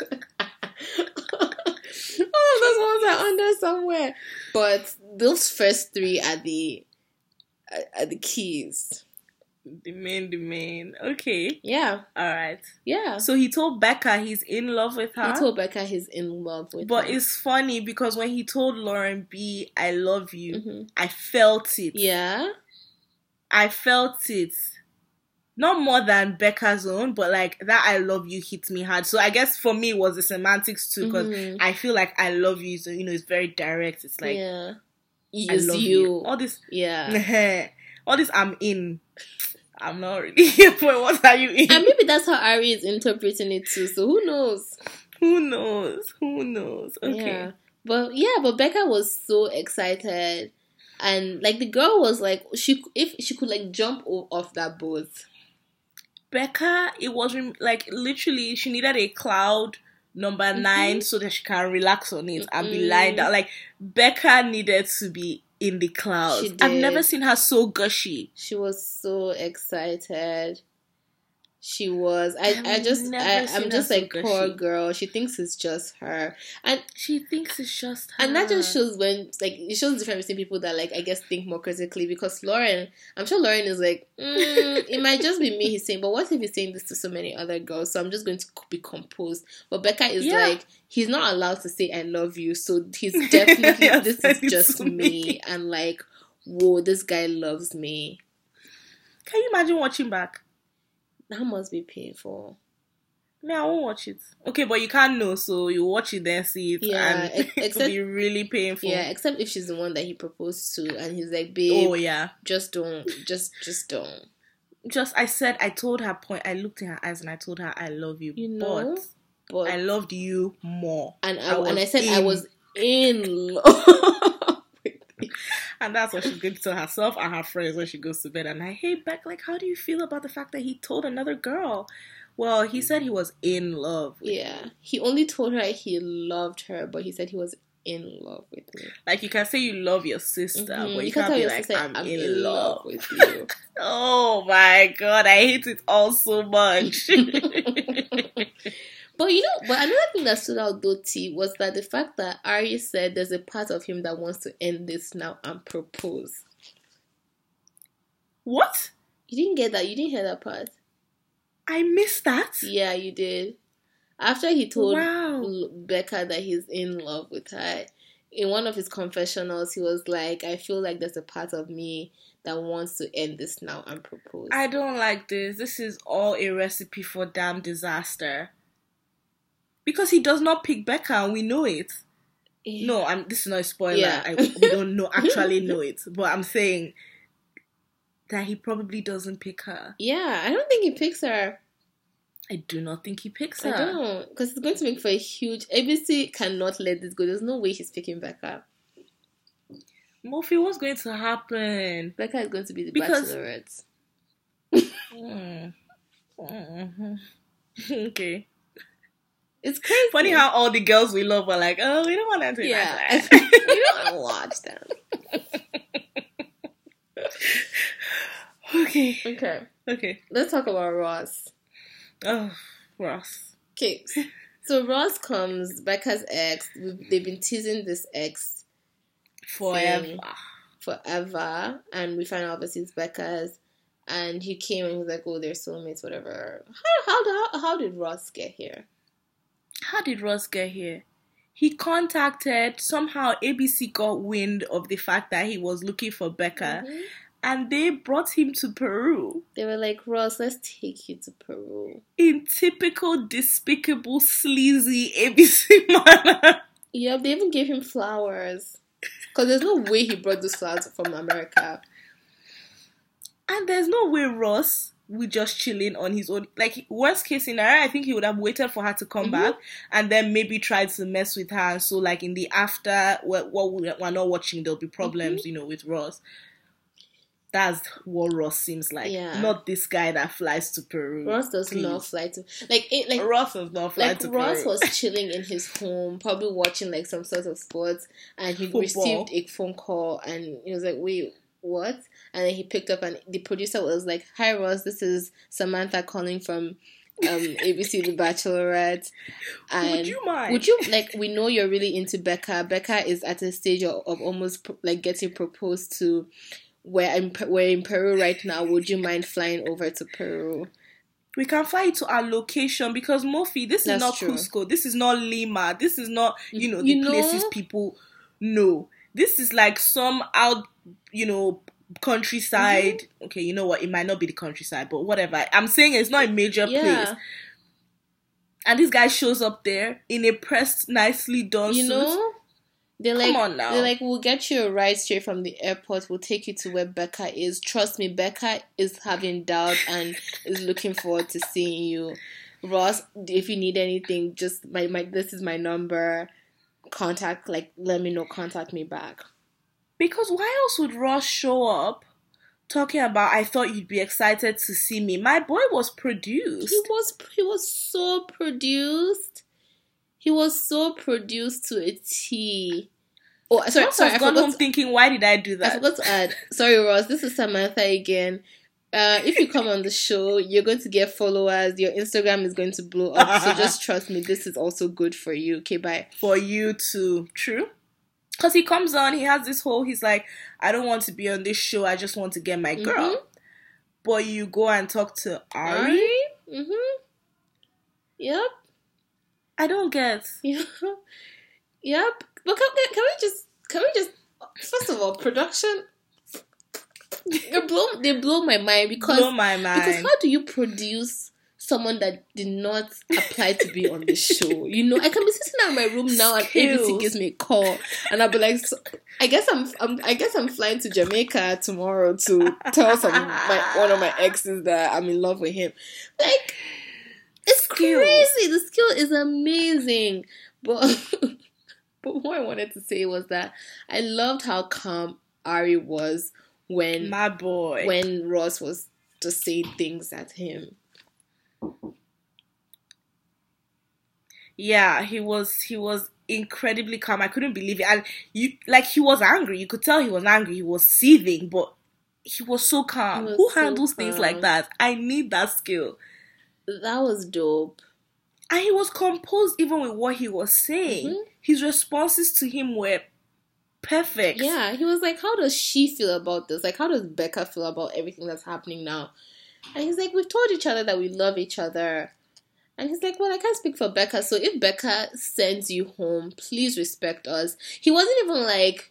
all of those ones are under somewhere, but those first three are the are the keys. The main, the main. Okay, Yeah, all right. yeah. So he told Becca he's in love with her. He told Becca he's in love with but her. But it's funny because when he told Lauren B, I love you," Mhm. I felt it. yeah, I felt it. Not more than Becca's own, but like that I love you hit me hard. So I guess for me it was the semantics too, because Mhm. I feel like I love you. So you know, it's very direct. It's like yeah. I love you. you. All this, Yeah. all this. I'm in. I'm not really here for what are you in? And maybe that's how Arie is interpreting it too. So who knows? Who knows? Who knows? Okay. Yeah. But yeah, but Becca was so excited. And like the girl was like she if she could like jump off that boat. Becca, it was like literally she needed a cloud number Mm-hmm. nine so that she can relax on it and be lying down. Like Becca needed to be in the clouds. I've never seen her so gushy. She was so excited. She was. I. I I've just. I, her just so like poor gushy. girl. She thinks it's just her, and She thinks it's just her. and that just shows when like it shows the difference between people that like I guess think more critically. Because Lauren, I'm sure Lauren is like, mm, it might just be me. He's saying, but what if he's saying this to so many other girls? So I'm just going to be composed. But Becca is Yeah. like, he's not allowed to say I love you. So he's definitely Yes, this is just me. me, and like, whoa, this guy loves me. Can you imagine watching back? That must be painful. Me, I won't watch it. Okay, but you can't know, so you watch it then see it, Yeah, and ex- it'll be really painful. Yeah, except if she's the one that he proposed to, and he's like, oh, babe, Oh yeah. just don't, just, just don't. Just I said I told her point. I looked in her eyes and I told her I love you, You know, but But I loved you more. and I, I and I said I was in love. And that's what she's going to tell herself and her friends when she goes to bed. And I hate Beck, like, how do you feel about the fact that he told another girl? Well, he said he was in love. with yeah, he only told her he loved her, but he said he was in love with me. Like you can say you love your sister, Mhm. but you, You can't can't be like sister, I'm, "I'm in, in love. love with you." oh my god, I hate it all so much. But you know, but another thing that stood out though, T, was that the fact that Arie said there's a part of him that wants to end this now and propose. what? You didn't get that. You didn't hear that part. I missed that. Yeah, you did. After he told Wow. Becca that he's in love with her, in one of his confessionals, he was like, "I feel like there's a part of me that wants to end this now and propose." I don't like this. This is all a recipe for damn disaster. Because he does not pick Becca, and we know it. No, I'm. This is not a spoiler. Yeah. I, we don't know actually know it, but I'm saying that he probably doesn't pick her. Yeah, I don't think he picks her. I do not think he picks I her. don't, because it's going to make for a huge. ABC cannot let this go. There's no way he's picking Becca. Mofi, what's going to happen? Becca is going to be the Because- bachelorette. Mm. Mhm. okay. It's crazy. Funny how all the girls we love were like, oh, we don't want them to be yeah, bachelor." we don't wanna watch them. okay. Okay, Okay. let's talk about Ross. Oh, Ross. Okay, so Ross comes, Becca's ex. We've, they've been teasing this ex Forever. Thing. forever, and we find out obviously it's Becca's. And he came and he was like, "Oh, they're soulmates, whatever." How how how, how did Ross get here? How did Ross get here? He contacted somehow ABC got wind of the fact that he was looking for Becca Mhm. and they brought him to Peru They were like, "Ross, let's take you to Peru." in typical despicable sleazy ABC manner. Yep, they even gave him flowers. Because there's no way he brought those flowers from America. And there's no way Ross would just chilling on his own. Like worst case scenario, I think he would have waited for her to come Mhm. back and then maybe tried to mess with her. And so, like in the after, what we're not watching, there'll be problems, Mm-hmm. you know, with Ross. That's what Ross seems like. Yeah. Not this guy that flies to Peru. Ross does Please. not fly to like it like Ross does not fly like to Ross Peru. was chilling in his home, probably watching like some sort of sports, and he Football. received a phone call, and he was like, "Wait, what?" And then he picked up, and the producer was like, "Hi, Ross, this is Samantha calling from um, ABC The Bachelorette." And Would you mind? Would you like? We know you're really into Becca. Becca is at a stage of, of almost like getting proposed to. Where I'm, we're in Peru right now. Would you mind flying over to Peru? we can fly to our location because Mofi, this is not true. Cusco, this is not Lima, this is not you know the You know- places people know. This is like some out, you know, countryside. Mm-hmm. Okay, you know what? It might not be the countryside, but whatever. I'm saying it's not a major Yeah. place. And this guy shows up there in a pressed, nicely done you suit. know they're like Come on now. they're like we'll get you a ride straight from the airport we'll take you to where becca is trust me becca is having doubt and is looking forward to seeing you ross if you need anything just my, my this is my number contact like let me know contact me back Because why else would Ross show up talking about I thought you'd be excited to see me? My boy was produced. he was he was so produced he was so produced to a t oh sorry Ross sorry has I gone home to- thinking, why did I do that? I forgot to add. Sorry, Ross. This is Samantha again. Uh, if you come on the show, you're going to get followers. Your Instagram is going to blow up. So just trust me. This is also good for you. Okay, bye. For you too. true. Because he comes on, he has this whole, he's like, I don't want to be on this show, I just want to get my girl. Mhm. But you go and talk to Arie? Mm-hmm. Yep. I don't get. Yep. Yep. But can, can we just can we just first of all production? They blow they blow my mind because Blow my Because how do you produce someone that did not apply to be on the show? You know, I can be sitting in my room now and ABC gives me a call, and I'll be like, so, I guess I'm, I'm, I guess I'm flying to Jamaica tomorrow to tell some my one of my exes that I'm in love with him. Like, it's Skills. crazy. The skill is amazing, but. But what I wanted to say was that I loved how calm Arie was when my boy. when Ross was just saying things at him. Yeah, he was he was incredibly calm. I couldn't believe it. And you like he was angry. You could tell he was angry. He was seething, but he was so calm. was Who so handles things like that? I need that skill. That was dope. And he was composed even with what he was saying. Mhm. His responses to him were perfect. Yeah, he was like, How does she feel about this? Like, how does Becca feel about everything that's happening now? And he's like, We've told each other that we love each other. And he's like, Well, I can't speak for Becca, so if Becca sends you home, please respect us. He wasn't even like,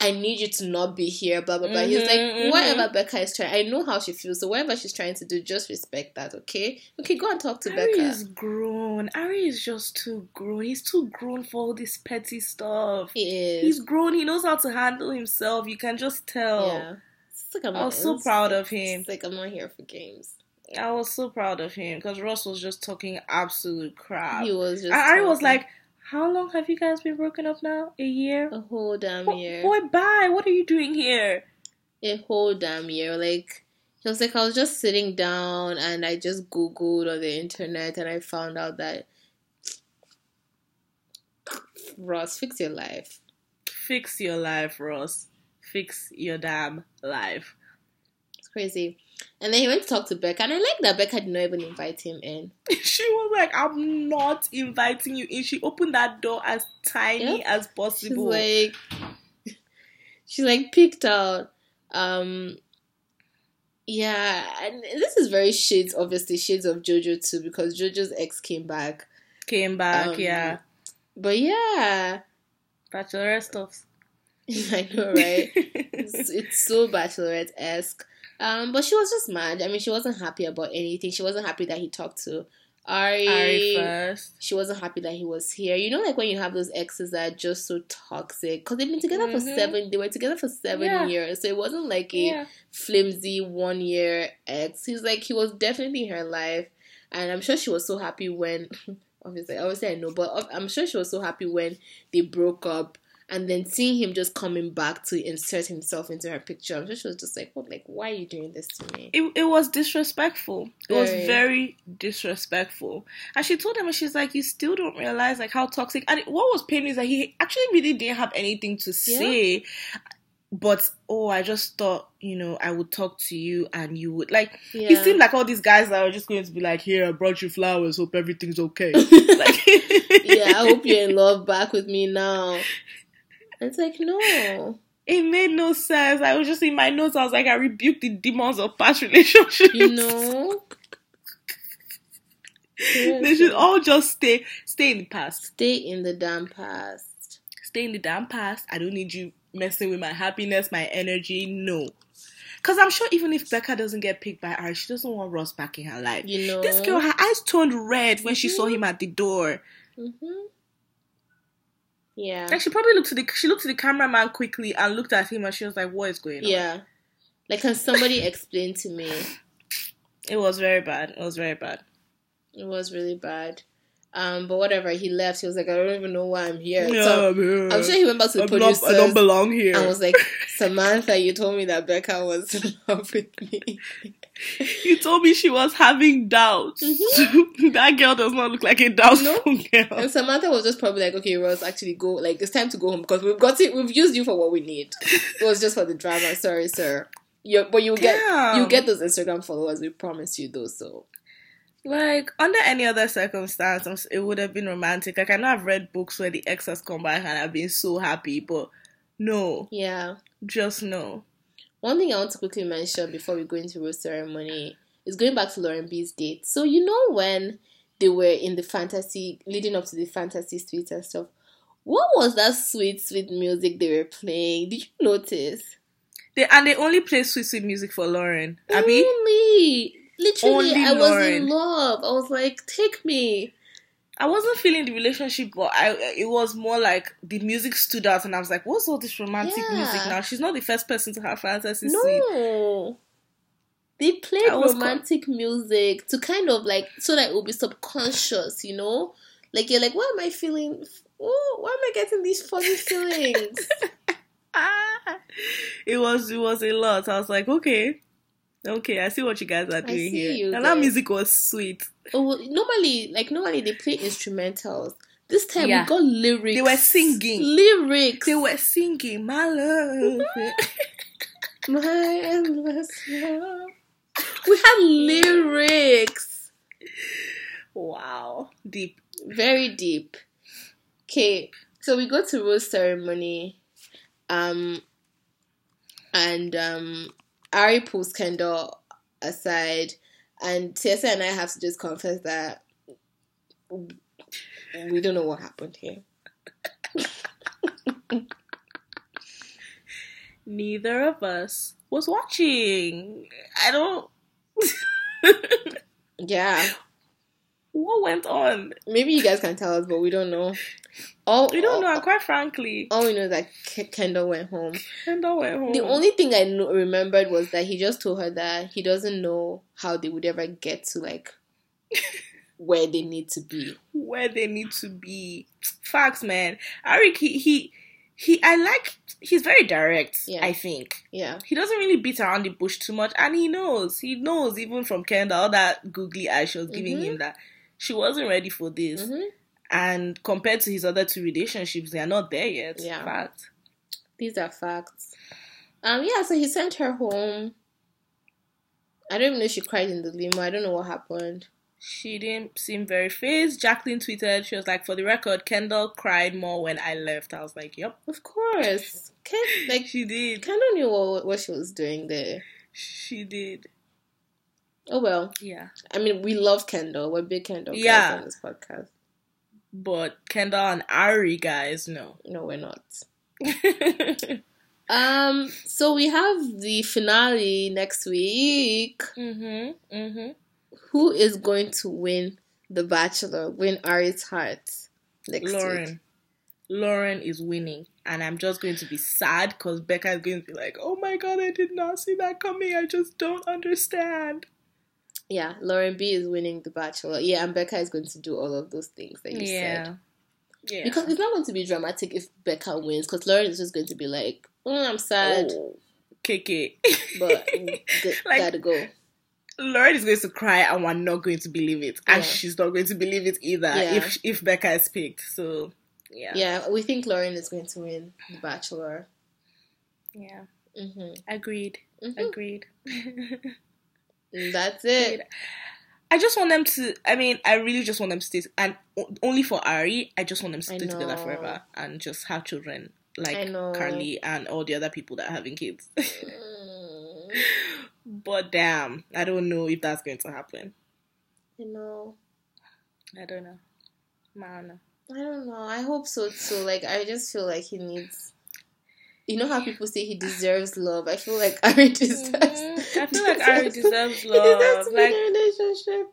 I need you to not be here, blah, blah, blah. He's Mhm, like, mhm. Whatever Becca is trying, I know how she feels, so whatever she's trying to do, just respect that, okay? Okay, go and talk to Arie Becca. is grown. Arie is just too grown. He's too grown for all this petty stuff. He is. He's grown. He knows how to handle himself. You can just tell. yeah. I'm was so proud of him. It's like I'm not here for games. I was so proud of him because Ross was just talking absolute crap. He was just. and Arie was like, "How long have you guys been broken up now? A year? a whole damn year. Boy, bye. What are you doing here?" a whole damn year. Like he was like, I was just sitting down and I just googled on the internet and I found out that Ross, fix your life. Fix your life, Ross. Fix your damn life. It's crazy. And then he went to talk to Becca, and I like that Becca did not even invite him in. she was like, "I'm not inviting you in." She opened that door as tiny Yep. as She's possible. like, she's like picked out. Um, yeah, and this is very shades, obviously shades of JoJo too, because JoJo's ex came back. Came back, Um, yeah. But yeah, Bachelorette stuff. I know, right? it's, it's so bachelorette esque. Um, but she was just mad. I mean, she wasn't happy about anything. She wasn't happy that he talked to Arie. Arie first. She wasn't happy that he was here. You know, like when you have those exes that are just so toxic because they've been together for Mhm. seven. They were together for seven Yeah. years, so it wasn't like a Yeah. flimsy one year ex. He's like he was definitely in her life, and I'm sure she was so happy when. Obviously, obviously I know, but I'm sure she was so happy when they broke up, and then seeing him just coming back to insert himself into her picture. I'm she was just like, "What? Like, why are you doing this to me?" It, it was disrespectful. It was Very. very disrespectful. And she told him, and she's like, "You still don't realize like how toxic." And what was paining is that he actually really didn't have anything to say. But oh, I just thought, you know, I would talk to you, and you would like. Yeah. He seemed like all these guys that are just going to be like, "Here, I brought you flowers. Hope everything's okay." like, yeah, I hope you're in love back with me now. It's like, no. It made no sense. I was just in my notes. I was like, I rebuke the demons of past relationships. You know? they should all just stay, stay in the past. Stay in the damn past. Stay in the damn past. I don't need you messing with my happiness, my energy. No. Because I'm sure even if Becca doesn't get picked by Arie, she doesn't want Ross back in her life. You know? This girl, her eyes turned red when she saw Mhm. him at the door. hmm Yeah. Like she probably looked to the she looked to the cameraman quickly and looked at him and she was like, "What is going on?" Yeah. Like, can somebody explain to me? It was very bad. It was very bad. It was really bad. Um, but whatever, he left. He was like, I don't even know why I'm here. Yeah, so I'm here. I'm sure he went back to the I'm not- I don't belong here. and was like, Samantha, you told me that Becca was in love with me. You told me she was having doubts. that girl does not look like a doubtful girl. And Samantha was just probably like, okay, Ross, actually go. Like, it's time to go home because we've got it. We've used you for what we need. It was just for the drama. Sorry, sir. You, but you get you get those Instagram followers. We promise you those. So Like under any other circumstance, it would have been romantic. Like I know I've read books where the ex has come back and I've been so happy, but no, yeah. just no. One thing I want to quickly mention before we go into rose ceremony is going back to Lauren B's date. So you know when they were in the fantasy leading up to the fantasy suite and stuff. What was that sweet, sweet music they were playing? Did you notice? They and they only play sweet sweet music for Lauren. Abby, Only, literally, Only I was in love. I was like, take me. I wasn't feeling the relationship, but I it was more like the music stood out, and I was like, "What's all this romantic Yeah. music now?" She's not the first person to have fantasy. No. They played I was co- romantic music to kind of like so that it will be subconscious, you know? Like you're like, why am I feeling oh, why am I getting these funny feelings? Ah, it was it was a lot. I was like, okay, okay, I see what you guys are doing I see here. you and that music was sweet. oh, well, normally, like normally they play instrumentals. This time Yeah. we got lyrics. They were singing. lyrics. They were singing my love. My endless love. We had lyrics. wow, deep. Very deep. Okay, so we go to rose ceremony. Um and um Arie pulls Kendall aside and Tiese and I have to just confess that we don't know what happened here. Neither of us was watching. I don't. Yeah. what went on? Maybe you guys can tell us, but we don't know. All We don't know. all, And quite frankly, all we know is that K- Kendall went home. Kendall went home. The only thing I remembered was that he just told her that he doesn't know how they would ever get to like where they need to be. where they need to be. Facts, man. Arik, he he he. I like. He's very direct. Yeah. I think Yeah. he doesn't really beat around the bush too much, and he knows. He knows even from Kendall all that googly eyes she was giving Mhm. him that she wasn't ready for this. hmm And compared to his other two relationships, they are not there yet. Yeah. Fact. These are facts. Um. Yeah. So he sent her home. I don't even know if she cried in the limo. I don't know what happened. She didn't seem very fazed. Jacqueline tweeted, she was like, for the record, Kendall cried more when I left. I was like, yep. Of course. Ken, like She did. Kendall knew what, what she was doing there. She did. Oh well. Yeah. I mean, we love Kendall. We're big Kendall Yeah. on this podcast. But Kendall and Arie, guys, no. No, we're not. Um, so we have the finale next week. mm-hmm. Mm-hmm. Who is going to win The Bachelor? Win Arie's heart next Lauren. week? Lauren is winning. And I'm just going to be sad because Becca is going to be like, oh my god, I did not see that coming. I just don't understand. Yeah, Lauren B is winning The Bachelor. Yeah, and Becca is going to do all of those things that you said. Yeah. Because it's not going to be dramatic if Becca wins. Because Lauren is just going to be like, mm, "I'm sad, oh, it, but g- Like- gotta go." Lauren is going to cry and we're not going to believe it. And Yeah. she's not going to believe it either Yeah. if if Becca is picked. So yeah. Yeah, we think Lauren is going to win The Bachelor. Yeah. hmm Agreed. Mhm. Agreed. That's it. I just want them to. I mean, I really just want them to stay, and only for Arie, I just want them to stay together forever and just have children like Carly and all the other people that are having kids. Mm, but damn, I don't know if that's going to happen. You know. I don't know. I don't know. I don't know. I hope so too. Like I just feel like he needs. You know how people say he deserves love. I feel like Arie deserves. Mhm. I feel like Arie deserves He love. deserves to be Like, relationship.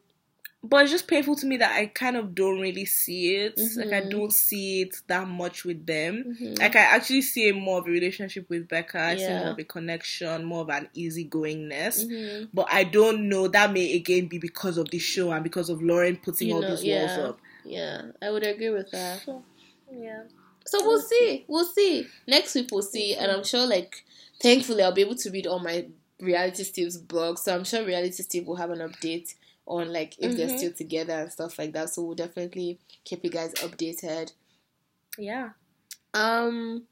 but it's just painful to me that I kind of don't really see it. Like I Mhm. don't see it that much with them. Mhm. Like I actually see more of a relationship with Becca. I see more of a connection, more of an easygoingness. Mhm. But I don't know. That may again be because of the show and because of Lauren putting You all know, these yeah. walls up. Yeah, I would agree with that. So, yeah. So we'll see. We'll see. Next week we'll see, and I'm sure like thankfully I'll be able to read all my reality Steve's blog. So I'm sure reality Steve will have an update on like if they're Mhm. still together and stuff like that. So we'll definitely keep you guys updated. Yeah. Um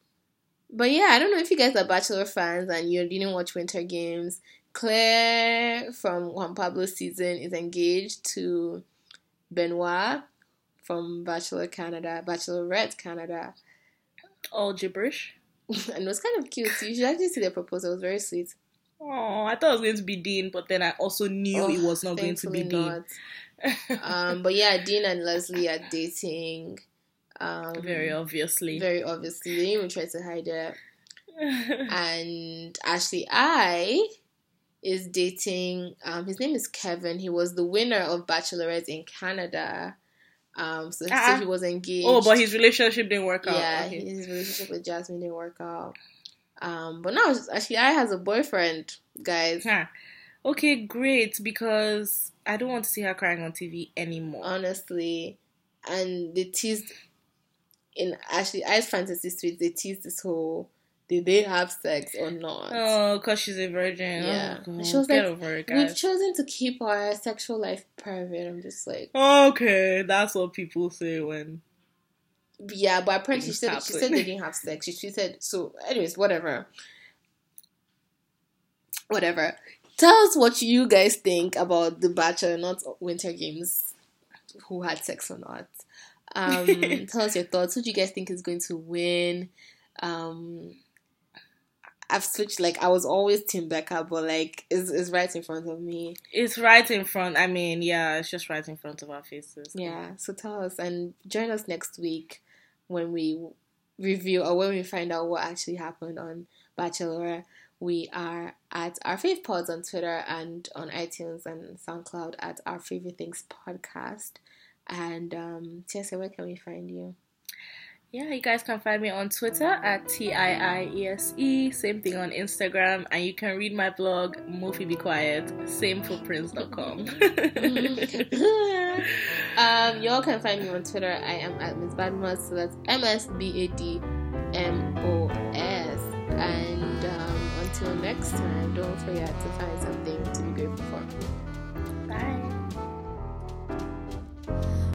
but yeah, I don't know if you guys are Bachelor fans and you didn't watch Winter Games. Clare from Juan Pablo's season is engaged to Benoit from Bachelor Canada, Bachelorette Canada. All gibberish. and it was kind of cute. You should actually see the proposal. It was very sweet. Oh, I thought it was going to be Dean, but then I also knew Oh, it was not going to be Dean. Um, but yeah, Dean and Lesley are dating. Um, Very obviously. very obviously. They didn't even try to hide it. And Ashley I is dating. Um, his name is Kevin. He was the winner of Bachelorette in Canada. Um, so, so Ah. he was engaged. oh, but his relationship didn't work out. yeah, Okay. his relationship with Jasmine didn't work out. Um, but now Ashley I has a boyfriend, guys. Huh. Okay, great, because I don't want to see her crying on TV anymore. honestly. And they teased in Ashley I's fantasy suite. They teased this whole did they have sex or not? oh, because she's a virgin. Yeah. Oh. She was Get like, over it, We've chosen to keep our sexual life private. I'm just like, Okay, that's what people say when Yeah, but apparently she said she said they didn't have sex. She, she said so. Anyways, whatever. Whatever. Tell us what you guys think about the Bachelor, not Winter Games, who had sex or not. Um, tell us your thoughts. Who do you guys think is going to win? Um, I've switched. Like I was always Team Becca, but like it's, is right in front of me. It's right in front. I mean, yeah, it's just right in front of our faces. Yeah. So tell us and join us next week when we review or when we find out what actually happened on Bachelor. We are at our fave pods on Twitter and on iTunes and SoundCloud at our favorite things podcast. And um, Tiese, where can we find you? Yeah, you guys can find me on Twitter at T I I E S E. Same thing on Instagram. And you can read my blog, Mofi Be Quiet, same samefootprints.com. um, y'all can find me on Twitter. I am at Miss Badmos, so that's M S B A D M O S. And um, until next time, don't forget to find something to be grateful for.